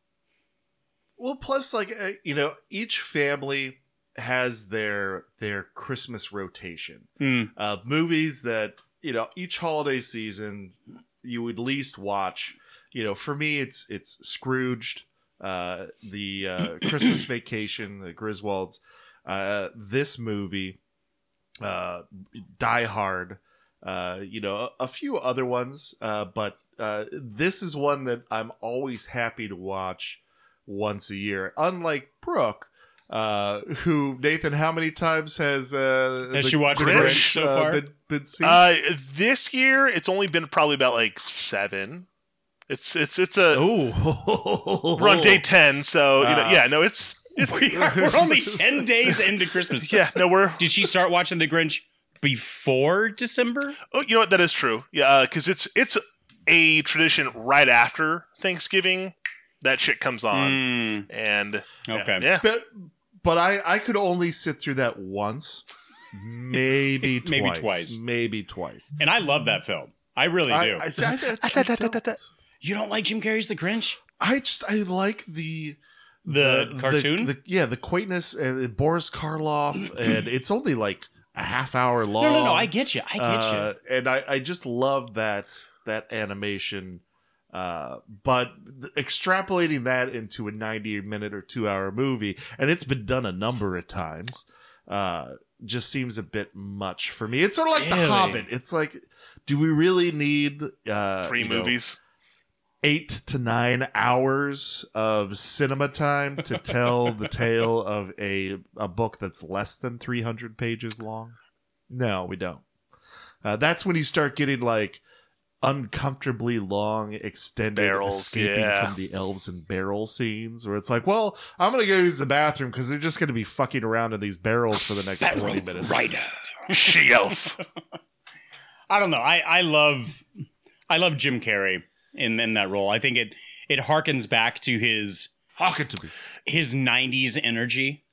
Well, plus like uh, you know, each family has their their Christmas rotation Hmm. of movies that you know each holiday season you would least watch. You know, for me, it's it's Scrooged, uh, the uh, Christmas *clears throat* Vacation, the Griswolds, uh, this movie, uh, Die Hard, uh, you know, a, a few other ones, uh, but uh, this is one that I'm always happy to watch once a year. Unlike Brooke, uh, who Nathan, how many times has uh, Has the she watched The Grinch so uh, far? Been, been seen? Uh, this year, it's only been probably about like seven. It's it's it's a oh we're on day *laughs* ten, so you know Uh, yeah no it's it's we are, we're only *laughs* 10 days into Christmas. yeah no we're *laughs* Did she start watching The Grinch before December? oh you know what that is true yeah because it's it's a tradition right after Thanksgiving that shit comes on Mm, and okay. yeah but but I I could only sit through that once, maybe twice, Maybe twice. maybe twice. And I love that film. I really I, do. I, I, I, I don't- you don't like Jim Carrey's The Grinch? I just I like the The cartoon? the- yeah, the quaintness and Boris Karloff, *clears throat* and it's only like a half hour long. No, no, no. I get you. I get you. Uh, and I, I just love that that animation. Uh, but th- extrapolating that into a 90 minute or two hour movie, and it's been done a number of times, uh, just seems a bit much for me. It's sort of like Really? The Hobbit. It's like, do we really need uh, Three you know, movies. Eight to nine hours of cinema time to tell the *laughs* tale of a a book that's less than 300 pages long no we don't uh, that's when you start getting like uncomfortably long extended Barrels, escaping yeah. from the elves and barrel scenes where it's like well i'm gonna go use the bathroom because they're just gonna be fucking around in these barrels for the next 20 minutes Rider. She elf. *laughs* I don't know. I, I love I love Jim Carrey in, in that role. I think it it harkens back to his Harken to me. his '90s energy,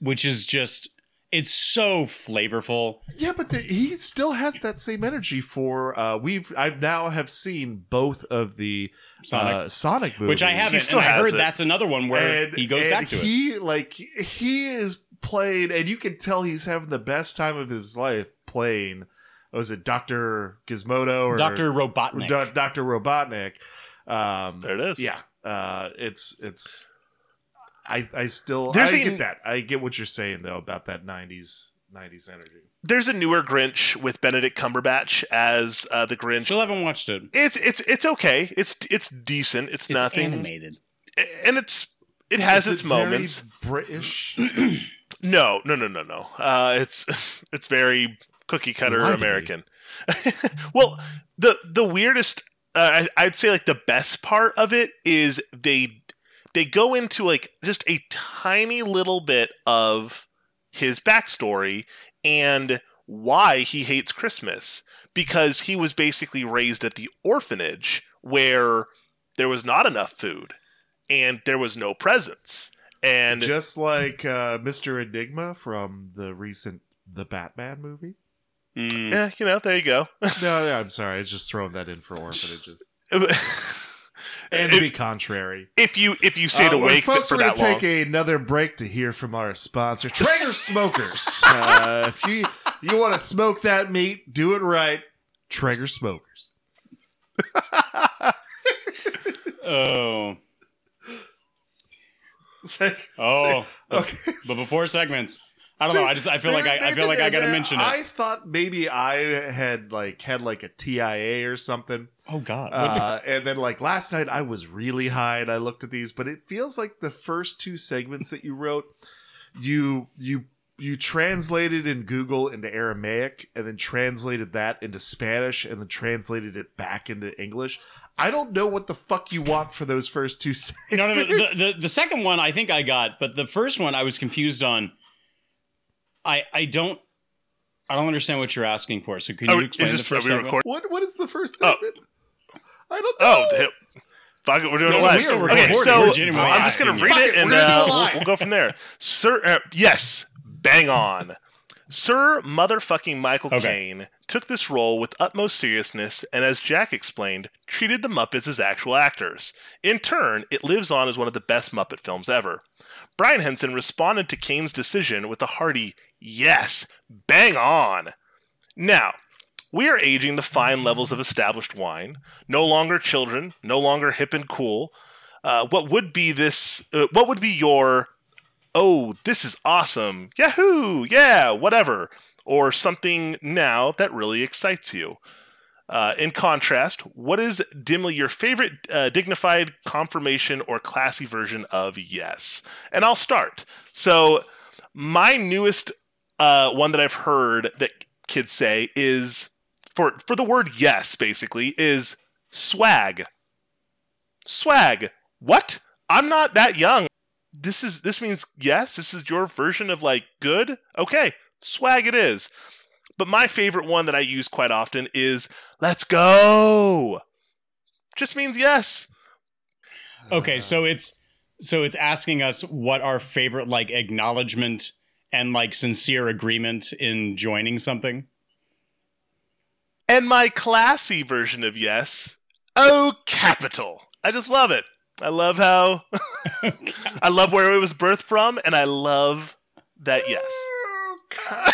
which is just it's so flavorful. Yeah, but the, he still has that same energy for uh we've I've now have seen both of the Sonic. uh, Sonic movies. Which I haven't, and I heard that's another one where And- he goes and back to it. he, like he is playing and you can tell he's having the best time of his life playing was it Dr. Gizmodo or Dr. Robotnik. Do- Dr. Robotnik. Um There it is. Yeah. Uh it's it's I I still There's I a- get that. I get what you're saying though about that 90s 90s energy. There's a newer Grinch with Benedict Cumberbatch as uh, the Grinch. Still haven't watched it. It's it's it's okay. It's it's decent. It's, It's nothing animated. and it's it has Is its it very moments. British. *clears throat* No, no, no, no, no. Uh, it's *laughs* it's very cookie cutter me. American. *laughs* well, the the weirdest, uh, I, I'd say, like the best part of it is they they go into like just a tiny little bit of his backstory and why he hates Christmas because he was basically raised at the orphanage where there was not enough food and there was no presents and just like uh, Mr. Enigma from the recent The Batman movie. Mm. yeah, you know, there you go. *laughs* No, yeah, I'm sorry. I was just throwing that in for orphanages. *laughs* And to if, be contrary. if you if you stayed Uh, well, awake folks, for we're that gonna long, take another break to hear from our sponsor, Traeger Smokers. *laughs* uh, if you you want to smoke that meat, do it right. Traeger Smokers. Oh. Oh, okay. but before segments, I don't know. I just I feel like I, I feel like I got to mention it. I thought maybe I had like had like a TIA or something. oh God, Uh, and then like last night I was really high and I looked at these, but it feels like the first two segments that you wrote, you you you translated in Google into Aramaic and then translated that into Spanish and then translated it back into English. I don't know what the fuck you want for those first two segments. *laughs* no, no, no. The, the the second one I think I got, but the first one I was confused on. I I don't I don't understand what you're asking for. So can Oh, you explain is this the first are we segment? What what is the first Oh. I don't know. oh, the hell. Fuck it, we're doing No, it live. we are okay, so I'm just gonna read it it, and we're gonna do uh, it we'll, we'll go from there. Sir, uh, yes, bang on. Sir motherfucking Michael Okay. Caine took this role with utmost seriousness and, as Jack explained, treated the Muppets as actual actors. In turn, it lives on as one of the best Muppet films ever. Brian Henson responded to Caine's decision with a hearty, yes, bang on. Now, we are aging the fine levels of established wine. No longer children, no longer hip and cool. Uh, what would be this? Uh, what would be your? Oh, this is awesome! Yahoo! Yeah, whatever, or something now that really excites you. Uh, in contrast, what is dimly your favorite uh, dignified confirmation or classy version of yes? And I'll start. So, my newest uh, one that I've heard that kids say is for for the word yes, basically is swag. Swag. What? I'm not that young. This is this means yes. This is your version of like good. Okay, swag it is. But my favorite one that I use quite often is let's go. Just means yes. Okay, so it's so it's asking us what our favorite like acknowledgement and like sincere agreement in joining something. And my classy version of yes, oh capital. I just love it. I love how *laughs* I love where it was birthed from, and I love that yes.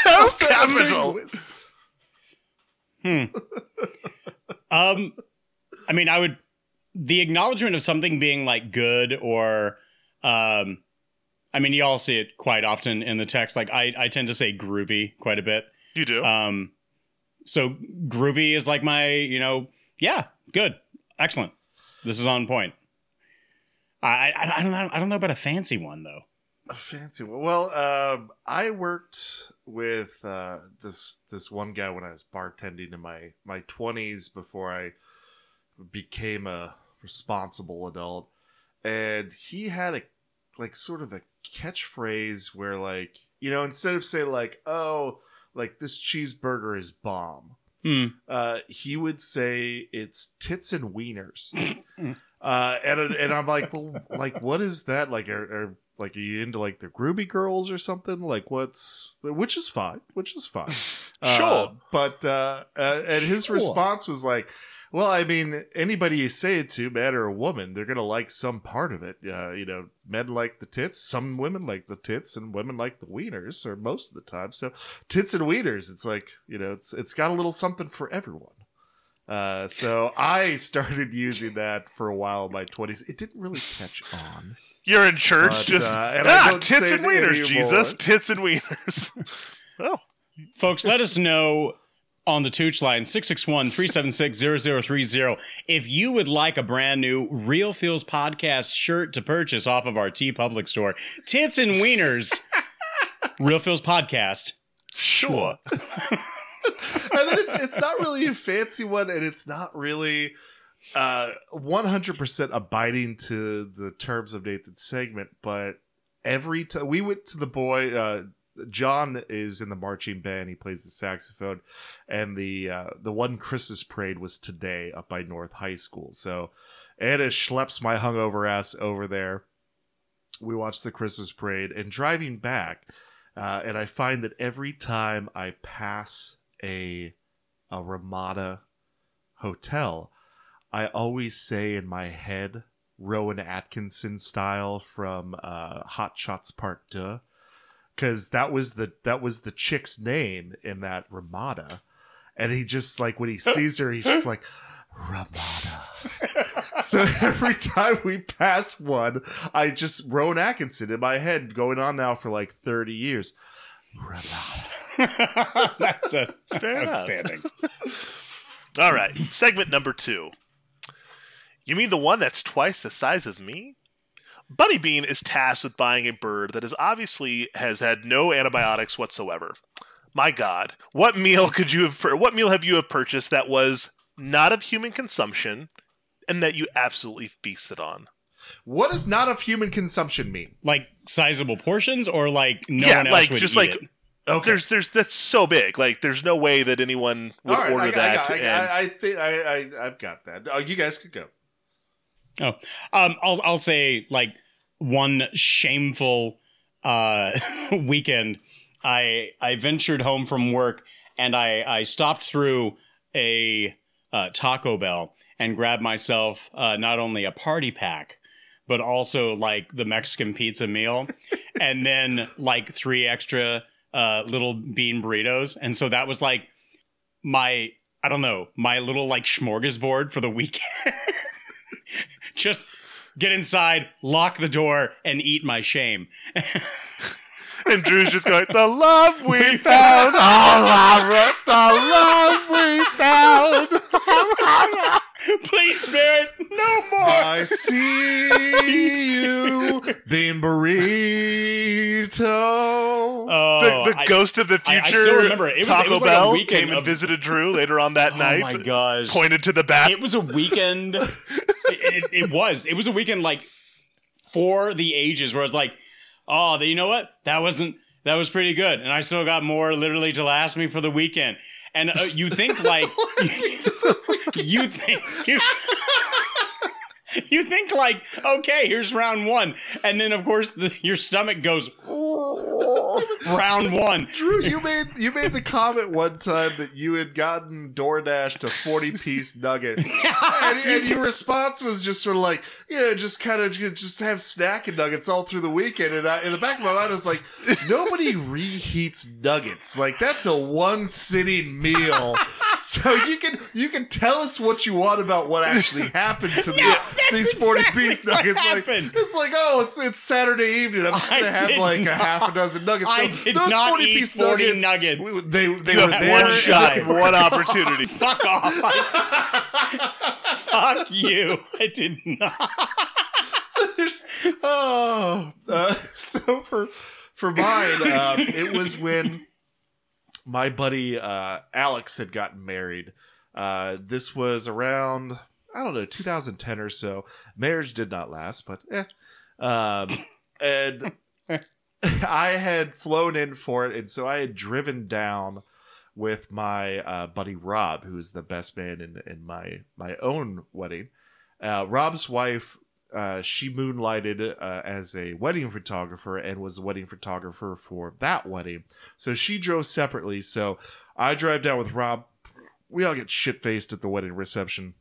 Oh, capital. Hmm. um, I mean, I would the acknowledgement of something being like good or, um, I mean, you all see it quite often in the text. Like I, I tend to say groovy quite a bit. You do. Um, so groovy is like my, you know, yeah, good, excellent. This is on point. I, I, I don't know. I don't know about a fancy one though. A fancy one. Well, um, I worked with uh, this this one guy when I was bartending in my my twenties before I became a responsible adult, and he had a like sort of a catchphrase where like you know instead of saying like oh like this cheeseburger is bomb, Hmm. uh, he would say it's tits and wieners. *laughs* uh, and and I'm like, well, like what is that? Like, are, are like are you into like the groovy girls or something? Like, what's which is fine, which is fine, *laughs* Uh, Sure. but uh, uh, and his Sure. response was like. Well, I mean, anybody you say it to, man or a woman, they're gonna like some part of it. Uh, you know, men like the tits, some women like the tits, and women like the wieners, or most of the time. So, tits and wieners, it's like you know, it's it's got a little something for everyone. Uh, so I started using that for a while in my twenties. It didn't really catch on. You're in church, But, just uh, and I ah, tits and wieners, anymore. Jesus, tits and wieners. *laughs* oh, Folks, let us know on the Tooch line 661-376-0030 if you would like a brand new Real Feels podcast shirt to purchase off of our TeePublic store. Tits and Wieners. *laughs* Real Feels podcast. Sure. *laughs* *laughs* and then it's it's not really a fancy one, and it's not really uh 100% abiding to the terms of Nathan's segment. But every time we went to the boy, uh, John is in the marching band. He plays the saxophone, and the uh, the one Christmas parade was today up by North High School. So Anna schleps my hungover ass over there. We watched the Christmas parade, and driving back, uh, and I find that every time I pass a a Ramada hotel, I always say in my head Rowan Atkinson style from uh, Hot Shots Part Deux, because that was the that was the chick's name in that Ramada, and he just like when he *laughs* sees her, he's just like Ramada. *laughs* so every time we pass one, I just Rowan Atkinson in my head, going on now for like thirty years. *laughs* that's a, *laughs* that's Fair outstanding. *laughs* All right, segment number two. You mean the one that's twice the size as me? Bunny Bean is tasked with buying a bird that is obviously has had no antibiotics whatsoever. My God, what meal could you have? What meal have you have purchased that was not of human consumption, and that you absolutely feasted on? What does not of human consumption mean? Like sizable portions or like no yeah, one else like would just eat like it? Okay. there's there's that's so big. Like there's no way that anyone would All right, order I, that. I, I, and I, I think I, I I've got that. Oh, you guys could go. Oh, um, I'll I'll say like one shameful uh, *laughs* weekend. I I ventured home from work and I I stopped through a uh, Taco Bell and grabbed myself uh, not only a party pack but also like the Mexican pizza meal, *laughs* and then like three extra uh, little bean burritos, and so that was like my I don't know my little like smorgasbord for the weekend. *laughs* Just get inside, lock the door, and eat my shame. *laughs* and Drew's just going, "The love we found, oh, Robert, the love we found." *laughs* Please, Spirit, no more. I see you, bean burrito. Oh, the the I- ghost of the future, I still remember it. It was- Taco it was like a Bell, weekend came and of- visited Drew later on that Oh night. my gosh. Pointed to the back. It was a weekend. *laughs* it, it, it was. It was a weekend like for the ages where I was like, oh, you know what? That wasn't. That was pretty good, and I still got more literally to last me for the weekend. And uh, you think like *laughs* *laughs* you think you. *laughs* You think like, okay, here's round one, and then of course the, your stomach goes, *laughs* Round one. Drew, you made you made the comment one time that you had gotten DoorDash to forty piece nugget, *laughs* and, and your response was just sort of like, yeah, just kind of just have snack and nuggets all through the weekend. And I, in the back of my mind, I was like, nobody reheats nuggets. Like that's a one sitting meal. So you can you can tell us what you want about what actually happened to the, that's these forty exactly piece nuggets. Like it's like oh, it's it's Saturday evening. I'm just gonna have did like a half a dozen nuggets. I Those- did those not 40 eat piece 40 nuggets. we- They they You were there. one shot, *laughs* one opportunity. Fuck off. Fuck you. I did not. There's- oh, uh, *laughs* so for for mine, um, it was when my buddy uh, Alex had gotten married. Uh, this was around I don't know 2010 or so. Marriage did not last, but eh. Um, *coughs* and I had flown in for it, and so I had driven down with my uh, buddy Rob, who is the best man in in my my own wedding. Uh, Rob's wife, uh, she moonlighted uh, as a wedding photographer and was the wedding photographer for that wedding. So she drove separately. So I drive down with Rob. We all get shit faced at the wedding reception.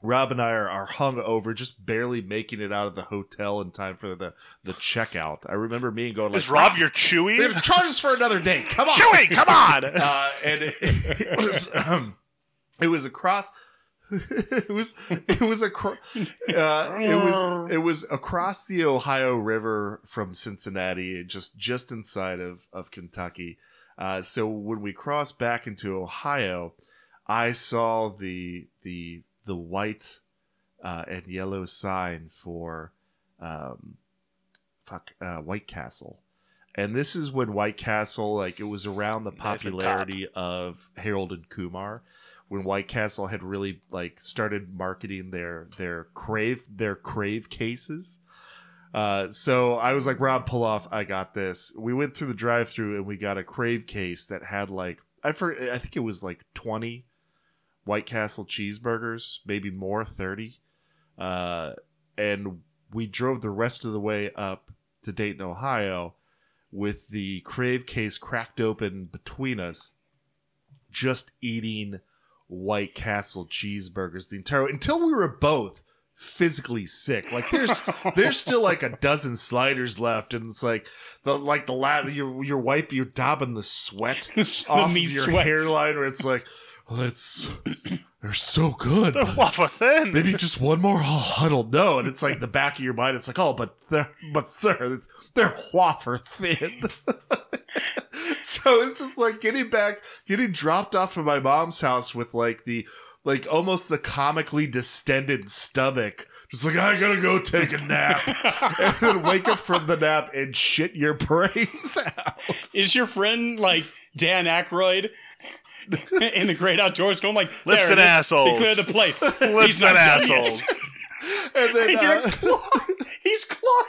Rob and I are, are hung over, just barely making it out of the hotel in time for the, the checkout. I remember me going like, Is Rob your Chewy? Gonna charge us for another day. Come on, Chewy, come on. *laughs* Uh, and it, it was um, it was across. *laughs* it was it was across uh, it was it was across the Ohio River from Cincinnati, just just inside of of Kentucky. Uh, so when we crossed back into Ohio, I saw the the the white uh, and yellow sign for um, fuck uh, White Castle. And this is when White Castle, like it was around the Nice and top. popularity of Harold and Kumar, when White Castle had really like started marketing their their crave their crave cases. Uh, so I was like, Rob, pull off. I got this. We went through the drive-through and we got a crave case that had like I for I think it was like twenty White Castle cheeseburgers, maybe more, thirty. Uh, and we drove the rest of the way up to Dayton, Ohio, with the crave case cracked open between us, just eating White Castle cheeseburgers the entire until we were both physically sick. Like there's *laughs* there's still like a dozen sliders left, and it's like the like the la- you're you're wipe you're dabbing the sweat *laughs* The off of your sweats. hairline, where it's like, well, it's *clears throat* they're so good. They're waffle thin. Maybe just one more. Oh, I don't know. And it's like the back of your mind. It's like, oh, but they're, but sir, it's, they're wafer thin. *laughs* so it's just like getting back, getting dropped off to my mom's house with like the, like almost the comically distended stomach. Just like I gotta go take a nap, *laughs* and then wake up from the nap and shit your brains out. Is your friend like Dan Aykroyd *laughs* in the Great Outdoors going like Lips "There and it is. assholes. They cleared the plate. Lips *laughs* He's not and done assholes. *laughs* And then And you're uh, clawing. He's clawing.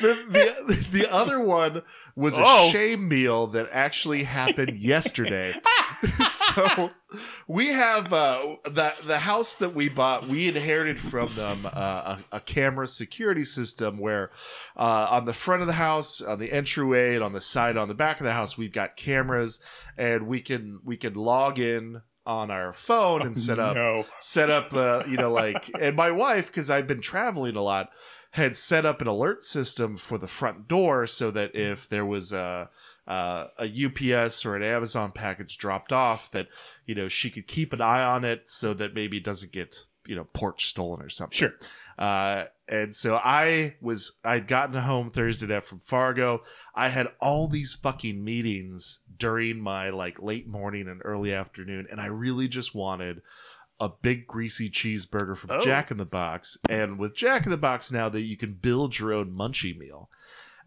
the, the the other one was a Oh. shame meal that actually happened yesterday. *laughs* so we have uh, the the house that we bought. We inherited from them uh, a, a camera security system where uh, on the front of the house, on the entryway, and on the side, on the back of the house, we've got cameras, and we can we can log in on our phone and set up No. set up the you know like *laughs* and my wife because I've been traveling a lot had set up an alert system for the front door so that if there was a uh, a UPS or an Amazon package dropped off that you know she could keep an eye on it so that maybe it doesn't get you know porch stolen or something. Sure. Uh, and so I was I'd gotten home Thursday night from Fargo. I had all these fucking meetings during my like late morning and early afternoon, and I really just wanted a big greasy cheeseburger from Oh. Jack in the Box. And with Jack in the Box now that you can build your own munchie meal.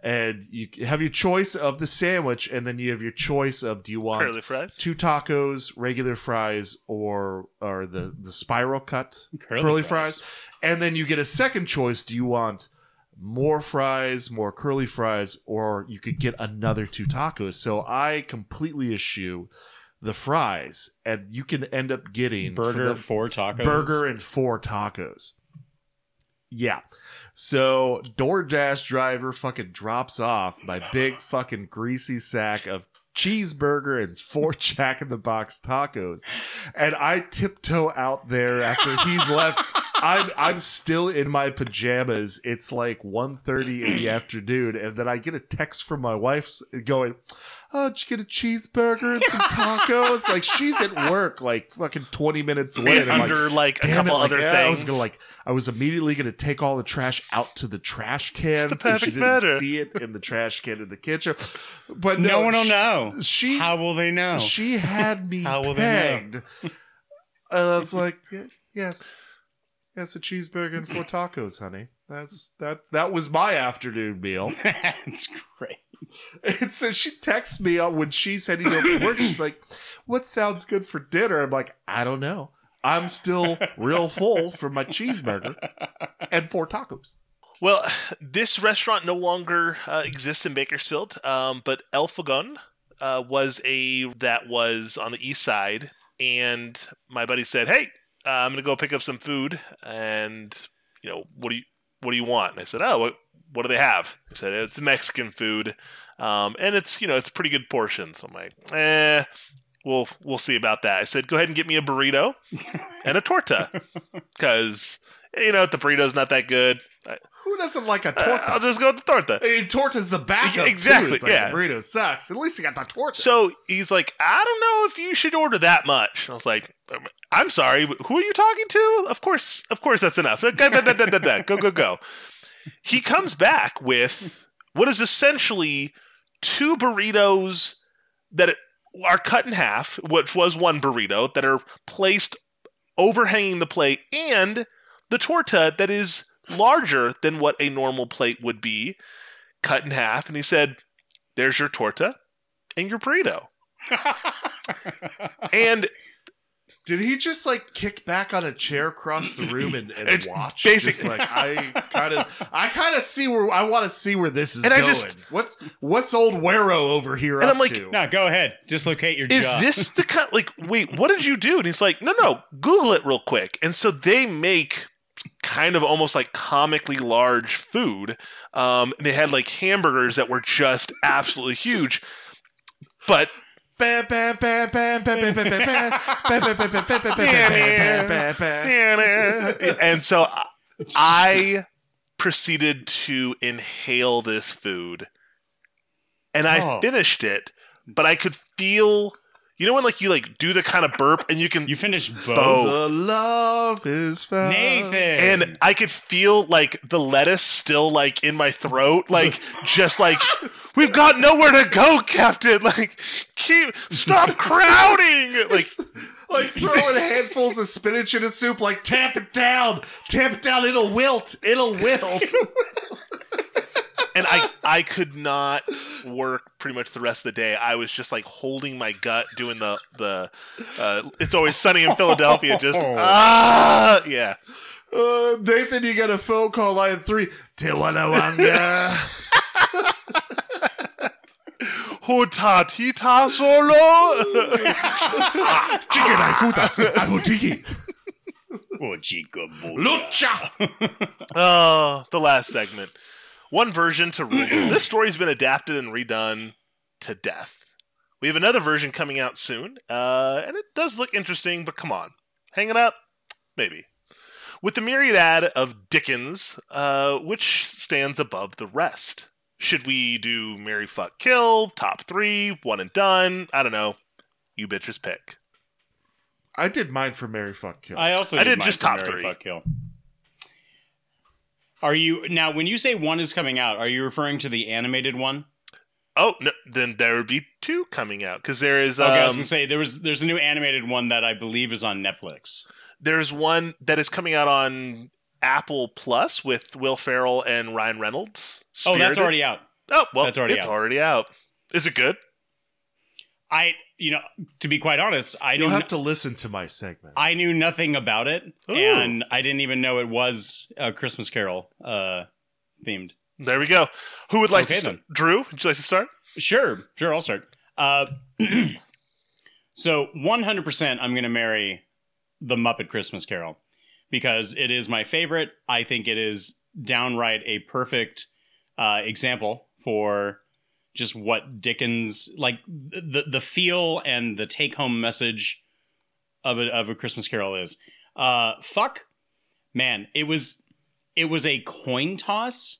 And you have your choice of the sandwich, and then you have your choice of do you want Curly fries. two tacos, regular fries, or or the the spiral cut Curly curly, fries. fries. and then you get a second choice. Do you want more fries, more curly fries, or you could get another two tacos? So I completely eschew the fries, and you can end up getting Burger, four tacos. burger and four tacos. Yeah. So DoorDash driver fucking drops off my big fucking greasy sack of cheeseburger and four *laughs* Jack in the Box tacos, and I tiptoe out there after he's left. I'm I'm still in my pajamas. It's like 1.30 in the afternoon, and then I get a text from my wife going, "Oh, did you get a cheeseburger and some tacos?" like she's at work, like fucking 20 minutes away, And under, like, a "Damn couple like, other yeah, I was gonna like I was immediately going to take all the trash out to the trash can the so she didn't matter. see it in the trash can in the kitchen. But No no, one will she- know. She How will they know? She had me *laughs* How will they pegged. And I was like, "Y- yes, yes, a cheeseburger and four tacos, honey. That's that. That was my afternoon meal. *laughs* That's great. *laughs* And so she texts me when she's heading over to work. She's like, "What sounds good for dinner?" I'm like, "I don't know. I'm still real full from my cheeseburger and four tacos." Well, this restaurant no longer uh, exists in Bakersfield, um, but El Fogón uh, was a that was on the east side, and my buddy said, "Hey, uh, I'm gonna go pick up some food, and you know, what do you what do you want?" And I said, "Oh, what what do they have?" He said, "It's Mexican food, um, and it's you know it's pretty good portions." I'm like, "Eh." We'll we'll see about that. I said, go ahead and get me a burrito *laughs* and a torta, because you know the burrito's not that good. Who doesn't like a uh, torta? I'll just go with the torta. I mean, torta's the backup. Exactly, like, yeah. Burrito sucks. At least you got the torta. So he's like, I don't know if you should order that much. I was like, I'm sorry, but who are you talking to? Of course, of course, that's enough. *laughs* Go, go, go. He comes back with what is essentially two burritos that are cut in half, which was one burrito, that are placed overhanging the plate, and the torta that is larger than what a normal plate would be, cut in half. And he said, There's your torta and your burrito. *laughs* and Did he just like kick back on a chair across the room and, and *laughs* It's watch? basic- Just like I kind of, I kind of see where I want to see where this is And I going. just- what's what's old Wero over here And up I'm like, to? No, go ahead. Dislocate your is jaw. this the kind like wait what did you do and he's like no no google it real quick and so they make kind of almost like comically large food um and they had like hamburgers that were just absolutely huge but and so I proceeded to inhale this food and I finished it, but I could feel you know when like you like do the kind of burp and you can you finish both. both. The love is found. Nathan. and I could feel like the lettuce still like in my throat, like just like *laughs* we've got nowhere to go, Captain. Like keep stop *laughs* crowding. Like Like throwing handfuls of spinach in a soup, like tamp it down, tamp it down, it'll wilt, it'll wilt. and I I could not work pretty much the rest of the day. I was just like holding my gut, doing the the uh, it's always sunny in Philadelphia. Just *laughs* ah, yeah. Uh, Nathan, you got a phone call line three. Tijuana. Hutatita solo. *laughs* Chicken Akuta. Abutiki. Oh, chica. Lucha. Oh, the last segment. One version to rule. *clears throat* this story's been adapted and redone to death. We have another version coming out soon, uh, and it does look interesting, but come on. Hang it up? Maybe. With the myriad ad of Dickens, uh, which stands above the rest? Should we do Mary Fuck Kill, top three, one and done? I don't know. You bitches pick. I did mine for Mary Fuck Kill. I also I did mine just for top Marry, three. Fuck, kill. Are you now when you say one is coming out? Are you referring to the animated one? Oh, no, then there would be two coming out because there is. Um, Okay, I was gonna say there was there's a new animated one that I believe is on Netflix. There's one that is coming out on Apple Plus with Will Ferrell and Ryan Reynolds. Oh, that's already out. Oh, well, That's already it's out. already out. Is it good? I you know to be quite honest, I You'll knew have to listen to my segment. I knew nothing about it, Ooh. and I didn't even know it was a Christmas Carol uh, themed. There we go. Who would like Okay, to start? Drew, would you like to start? Sure, sure, I'll start. Uh, *clears throat* so 100%, I'm going to marry the Muppet Christmas Carol because it is my favorite. I think it is downright a perfect uh, example for just what Dickens like the the feel and the take home message of a of a Christmas Carol is. Uh, fuck, man, it was it was a coin toss.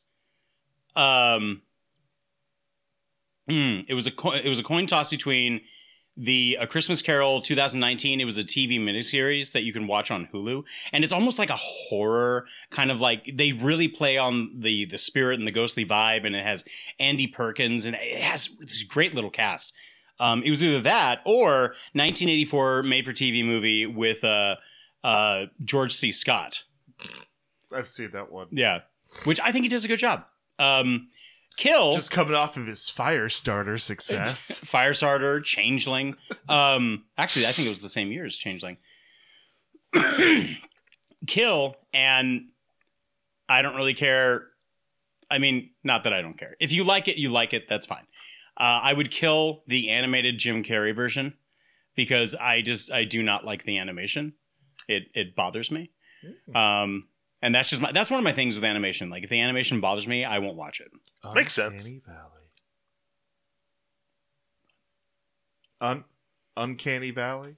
Um, mm, it was a co- it was a coin toss between the A Christmas Carol 2019. It was a TV miniseries that you can watch on Hulu, and it's almost like a horror kind of like they really play on the the spirit and the ghostly vibe, and it has Andy Serkis and it has this great little cast. Um, it was either that or 1984 made for TV movie with uh, uh, George C. Scott. I've seen that one. Yeah, which I think he does a good job. Um, Kill Just coming off of his Firestarter success. *laughs* Firestarter, Changeling. Um, actually, I think it was the same year as Changeling. *clears throat* Kill, and I don't really care. I mean, not that I don't care. If you like it, you like it. That's fine. Uh, I would kill the animated Jim Carrey version because I just I do not like the animation. It it bothers me. Um, and that's just my that's one of my things with animation. Like if the animation bothers me, I won't watch it. Makes sense. Uncanny Valley. Un- Uncanny Valley.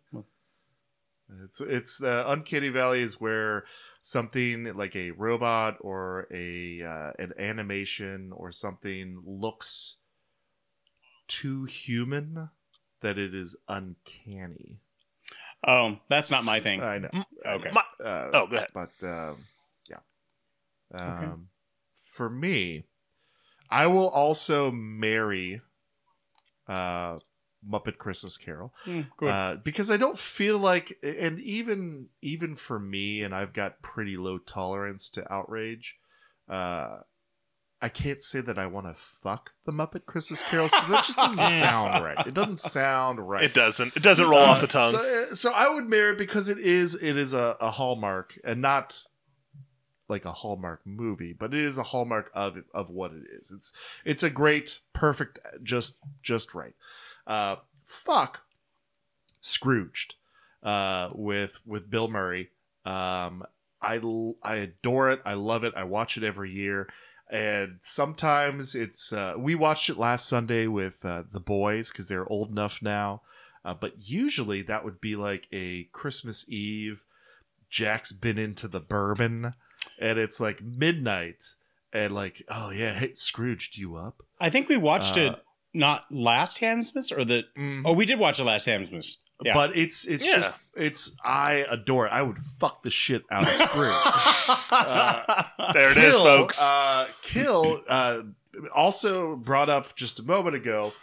It's it's the Uncanny Valley is where something like a robot or a uh, an animation or something looks too human that it is uncanny. Oh, that's not my thing. I know. Okay. Uh, oh, go ahead. But um, yeah. Um, For me, I will also marry uh, Muppet Christmas Carol Mm, uh, because I don't feel like, and even even for me, and I've got pretty low tolerance to outrage. Uh, I can't say that I want to fuck the Muppet Christmas Carols because that just doesn't *laughs* sound right. It doesn't sound right. It doesn't. It doesn't roll off the tongue. So, so I would marry it because it is it is a, a hallmark and not like a hallmark movie, but it is a hallmark of of what it is. It's it's a great, perfect, just just right. Uh, fuck, Scrooged uh, with with Bill Murray. Um, I I adore it. I love it. I watch it every year. And sometimes it's uh, we watched it last Sunday with uh, the boys because they're old enough now. Uh, but usually that would be like a Christmas Eve. Jack's been into the bourbon, and it's like midnight, and like, oh yeah, hey Scrooged, you up? I think we watched Uh, it not last Hamsmas or the. Oh, we did watch the last Hamsmas. Yeah. But it's it's Yeah. just it's I adore it. I would fuck the shit out of Scrooge. *laughs* Uh, There it is, Kill, folks. Uh, Kill uh, also brought up just a moment ago.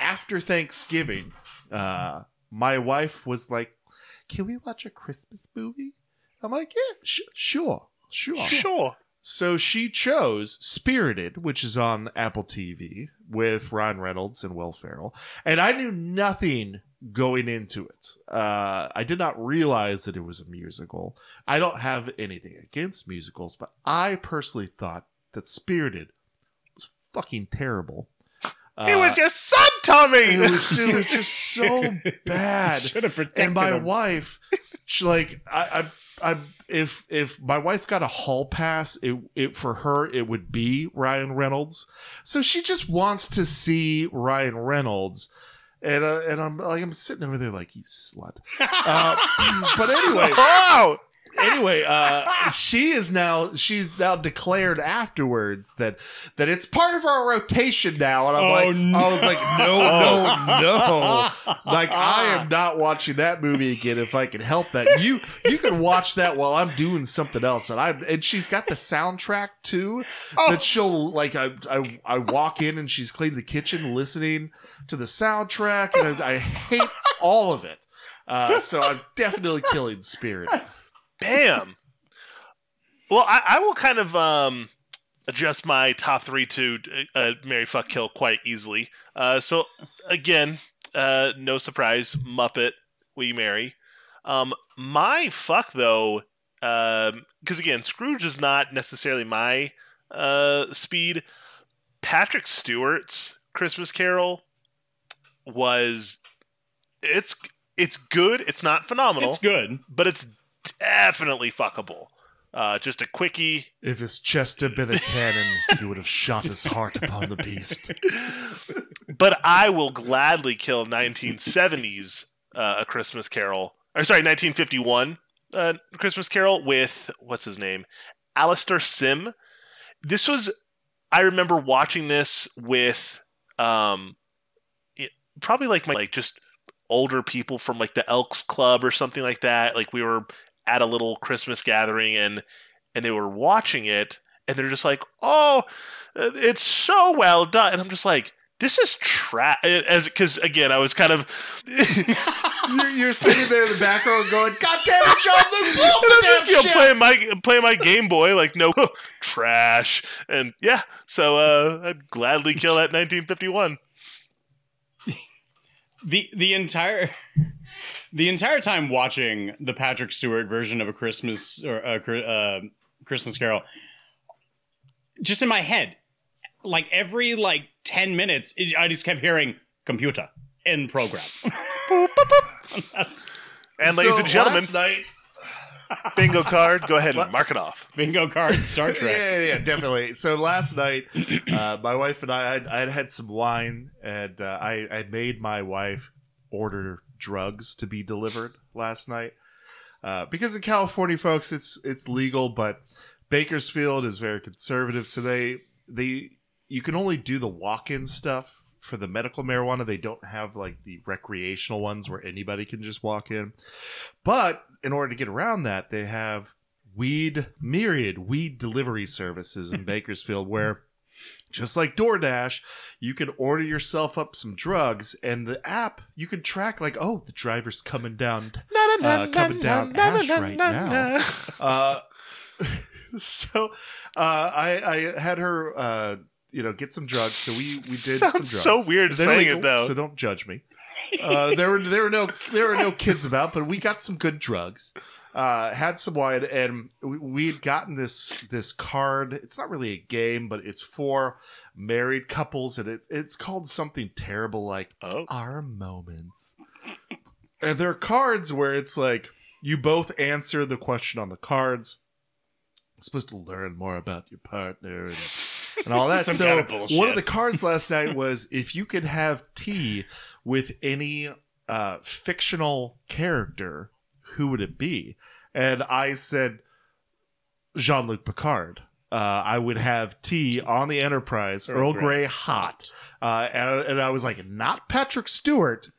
After Thanksgiving, uh, my wife was like, "Can we watch a Christmas movie?" I'm like, "Yeah, sh- sure, sure, Sure. So she chose Spirited, which is on Apple TV with Ryan Reynolds and Will Ferrell, and I knew nothing going into it. Uh, I did not realize that it was a musical. I don't have anything against musicals, but I personally thought that Spirited was fucking terrible. it was your son, Tommy. It was, it was just so *laughs* bad. Should have protected and my him. wife, she like I, I, I, if if my wife got a hall pass, it it for her it would be Ryan Reynolds. So she just wants to see Ryan Reynolds. And, uh, and I'm like I'm sitting over there like you slut, uh, *laughs* but anyway, Wow. Anyway, *laughs* uh, she is now she's now declared afterwards that that it's part of our rotation now, and I'm Oh, like, no. I was like, no, no, *laughs* no, like I am *laughs* not watching that movie again if I can help that. You you can watch that while I'm doing something else, and I and she's got the soundtrack too that she'll like. I, I I walk in and she's cleaning the kitchen, listening to the soundtrack, and I, I hate all of it. Uh, so I'm definitely killing Spirit. Bam. Well, I, I will kind of um, adjust my top three to uh, Mary Fuck Kill quite easily. Uh, so again, uh, no surprise, Muppet, we marry. Um, my fuck though, because again, Scrooge is not necessarily my uh, speed. Patrick Stewart's Christmas Carol was it's it's good. It's not phenomenal. It's good. but it's definitely fuckable. Uh, just a quickie. If his chest had been a cannon, he would have shot his heart upon the beast. But I will gladly kill 1970s uh, A Christmas Carol. Or sorry, 1951 uh, Christmas Carol with what's his name, Alastair Sim. This was I remember watching this with um, it, probably like my like just older people from like the Elks Club or something like that. Like we were at a little Christmas gathering and and they were watching it and they're just like, "Oh, it's so well done," and I'm just like. This is trash. As because again, I was kind of *laughs* you're, you're sitting there in the background going, "God damn it, John Luke, blow And the *laughs* I'm damn just, you know, shit!" playing my playing my Game Boy, like no *laughs* trash, and yeah. So uh, I'd gladly kill that 1951. the the entire the entire time watching the Patrick Stewart version of a Christmas or a uh, Christmas Carol, just in my head, like every like ten minutes, it, I just kept hearing computer in program. *laughs* That's- And ladies So and gentlemen, last night, *laughs* bingo card. Go ahead and mark it off. Bingo card, Star yeah, Trek. yeah, yeah, definitely. So last night, uh, my wife and I, I'd, I'd had some wine, and uh, I, I made my wife order drugs to be delivered last night. Uh, because in California, folks, it's it's legal, but Bakersfield is very conservative, so they they you can only do the walk-in stuff for the medical marijuana. They don't have like the recreational ones where anybody can just walk in. But in order to get around that, they have weed myriad weed delivery services in *laughs* Bakersfield where just like DoorDash, you can order yourself up some drugs, and the app you can track like, oh, the driver's coming down, uh, coming down Ash right now. Uh, so uh, I, I had her, uh, you know, get some drugs. So we we did some Sounds drugs. so weird They're saying it, though. So don't judge me. Uh, there were there were no there were no kids about, but we got some good drugs. Uh, had some wine, and we, we'd gotten this this card. It's not really a game, but it's for married couples, and it, it's called something terrible like "Our Moments." And there are cards where it's like you both answer the question on the cards. You're supposed to learn more about your partner and, and all that. *laughs* So kind of one of the cards last night was if you could have tea with any uh, fictional character, who would it be? And I said Jean Luc Picard. Uh, I would have tea on the Enterprise, Earl, Grey, hot. Uh, and, and I was like, not Patrick Stewart,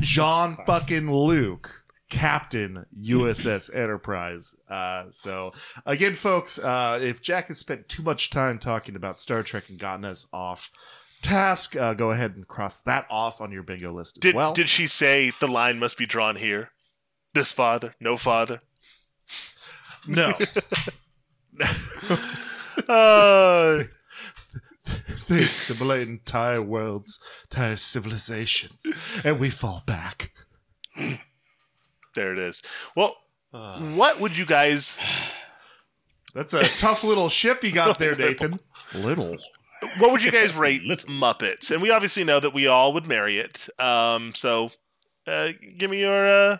Jean fucking Luc, Captain USS Enterprise. Uh, so again, folks, uh, if Jack has spent too much time talking about Star Trek and gotten us off task, uh, go ahead and cross that off on your bingo list as Did well. did she say the line must be drawn here? This father, no father. no. *laughs* Uh, they assimilate entire worlds, entire civilizations, and we fall back. there it is. Well, what would you guys? That's a tough little ship you got there, *laughs* Nathan. Little. What would you guys *laughs* rate Muppets? And we obviously know that we all would marry it. Um, so, uh, give me your uh,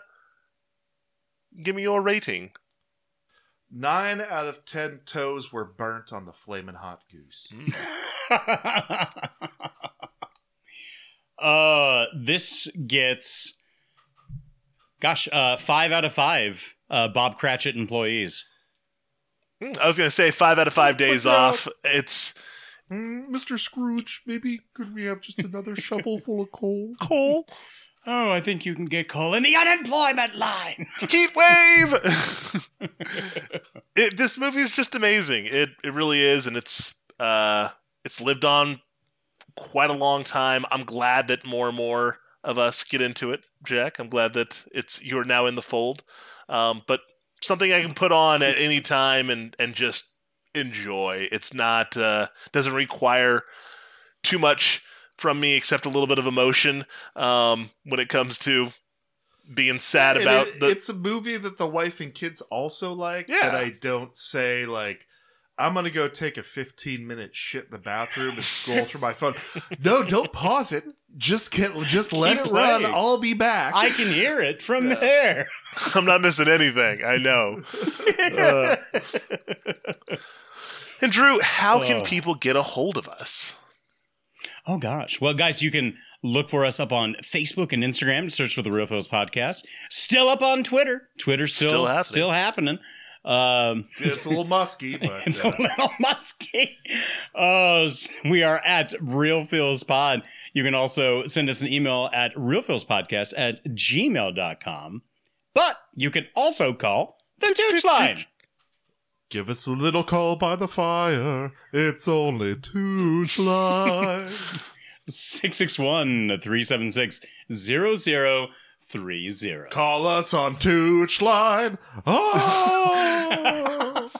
give me your rating. Nine out of ten toes were burnt on the flaming hot goose. *laughs* uh, this gets, gosh, uh, five out of five. Uh, Bob Cratchit employees. Hmm, I was gonna say five out of five days Look out. off. It's Mm, Mr. Scrooge, maybe could we have just another shovel full of coal? *laughs* coal. Oh, I think you can get coal in the unemployment line. *laughs* Heat wave. *laughs* *laughs* it, this movie is just amazing. It it really is, and it's uh it's lived on quite a long time. I'm glad that more and more of us get into it, Jack. I'm glad that it's you're now in the fold. Um, but something I can put on at any time and and just enjoy. It's not uh, doesn't require too much from me except a little bit of emotion um, when it comes to being sad And about it- the it's a movie that the wife and kids also like Yeah. but i don't say like i'm gonna go take a 15 minute shit in the bathroom and scroll through my phone no don't pause it Just get, just let Keep it run. I'll be back. I can hear it from there. *laughs* I'm not missing anything. I know. *laughs* Uh, and Drew, how can Oh. people get a hold of us? Oh gosh. Well, guys, you can look for us up on Facebook and Instagram. Search for the Real Phils Podcast. Still up on Twitter. Twitter's still Still happening. still happening. Um, it's a little musky, *laughs* but it's uh, a little musky. Oh, we are at Real Phils Pod. You can also send us an email at realphilspodcast at gmail.com. But you can also call the Tooch line. Give us a little call by the fire. It's only Tooch line. *laughs* 661 376 0030. call us on Tooch line. Oh. *laughs*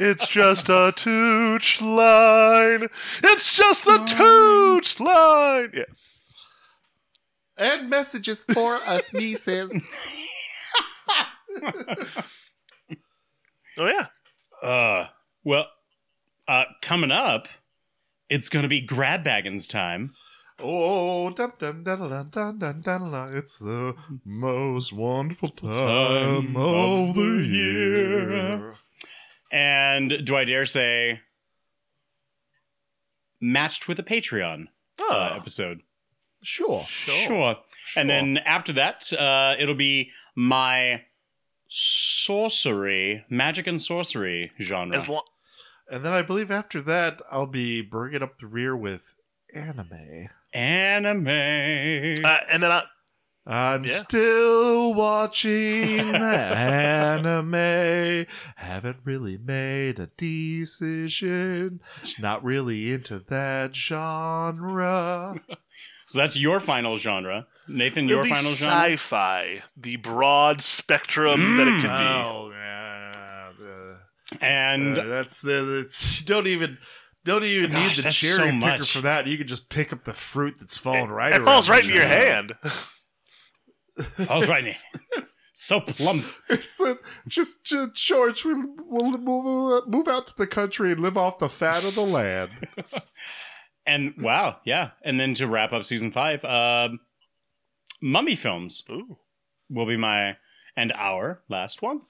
It's just a tooch line. It's just the tooch line. Yeah. and messages for us nieces. *laughs* Oh yeah. Uh, well, uh, coming up, it's going to be grab baggins time. Oh! It's the most wonderful time, time of, of the year. And do I dare say, matched with a Patreon oh. uh, ah. episode? Sure, sure, sure. And then after that, uh, it'll be my sorcery, magic and sorcery genre. As long And then I believe after that, I'll be bringing up the rear with anime. Anime. uh, and then I I'm Yeah. still watching *laughs* anime. Haven't really made a decision. Not really into that genre. *laughs* so that's your final genre. Nathan, it'll your be final genre? sci-fi, the broad spectrum that it could be. Oh, yeah. uh, And uh, that's the that's you don't even don't even Gosh, need the that's cherry so picker much. for that. You can just pick up the fruit that's falling right. It falls right into your you. hand. *laughs* Oh, right. In. So plump. It's uh, just, just George. We'll, we'll move uh, move out to the country and live off the fat of the land. *laughs* And wow, yeah. And then to wrap up season five, um, mummy films Ooh. will be my and our last one.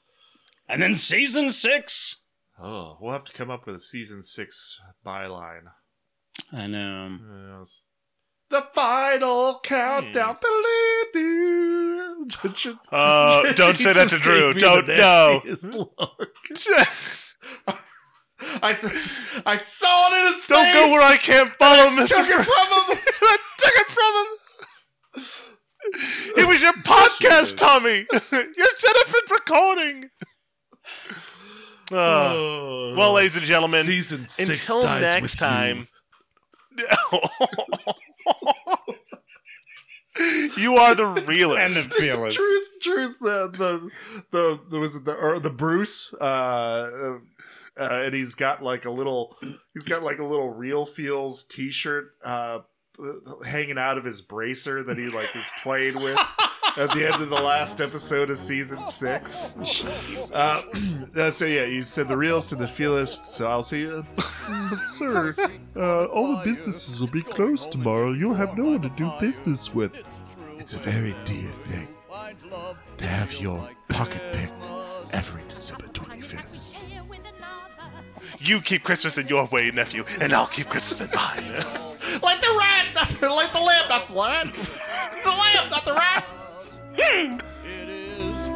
And then season six. Oh, we'll have to come up with a season six byline. I know. Yes. The final countdown. Uh, don't say that *laughs* to Drew. Don't the no. *laughs* I, I saw it in his Don't face. go where I can't follow, Mister. Took it from him. *laughs* I took it from him. It was your podcast, Tommy. you said it for recording. Uh, Oh. well, ladies and gentlemen, Season six until dies next with you. time. *laughs* you are the realest. And the feelers. Drew's, Drew's the the the, the was it the or the Bruce uh, uh and he's got like a little he's got like a little real feels t-shirt uh hanging out of his bracer that he like is playing with at the end of the last episode of season six. Uh, uh, so yeah, you said the realist and the feelist. So I'll see you, *laughs* sir. Uh, all the businesses will be closed tomorrow. You'll have no one to do business with. It's a very dear thing to have your pocket picked every December 25th. You keep Christmas in your way, nephew, and I'll keep Christmas in mine. *laughs* Like the rat, *laughs* not the, like the lamb, not the rat. The lamb, not the rat. It is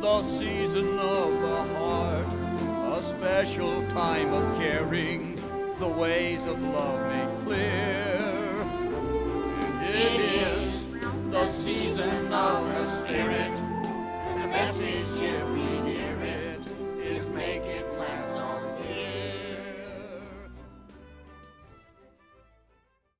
the season of the heart, a special time of caring, the ways of love make clear. It is the season of the spirit, the message every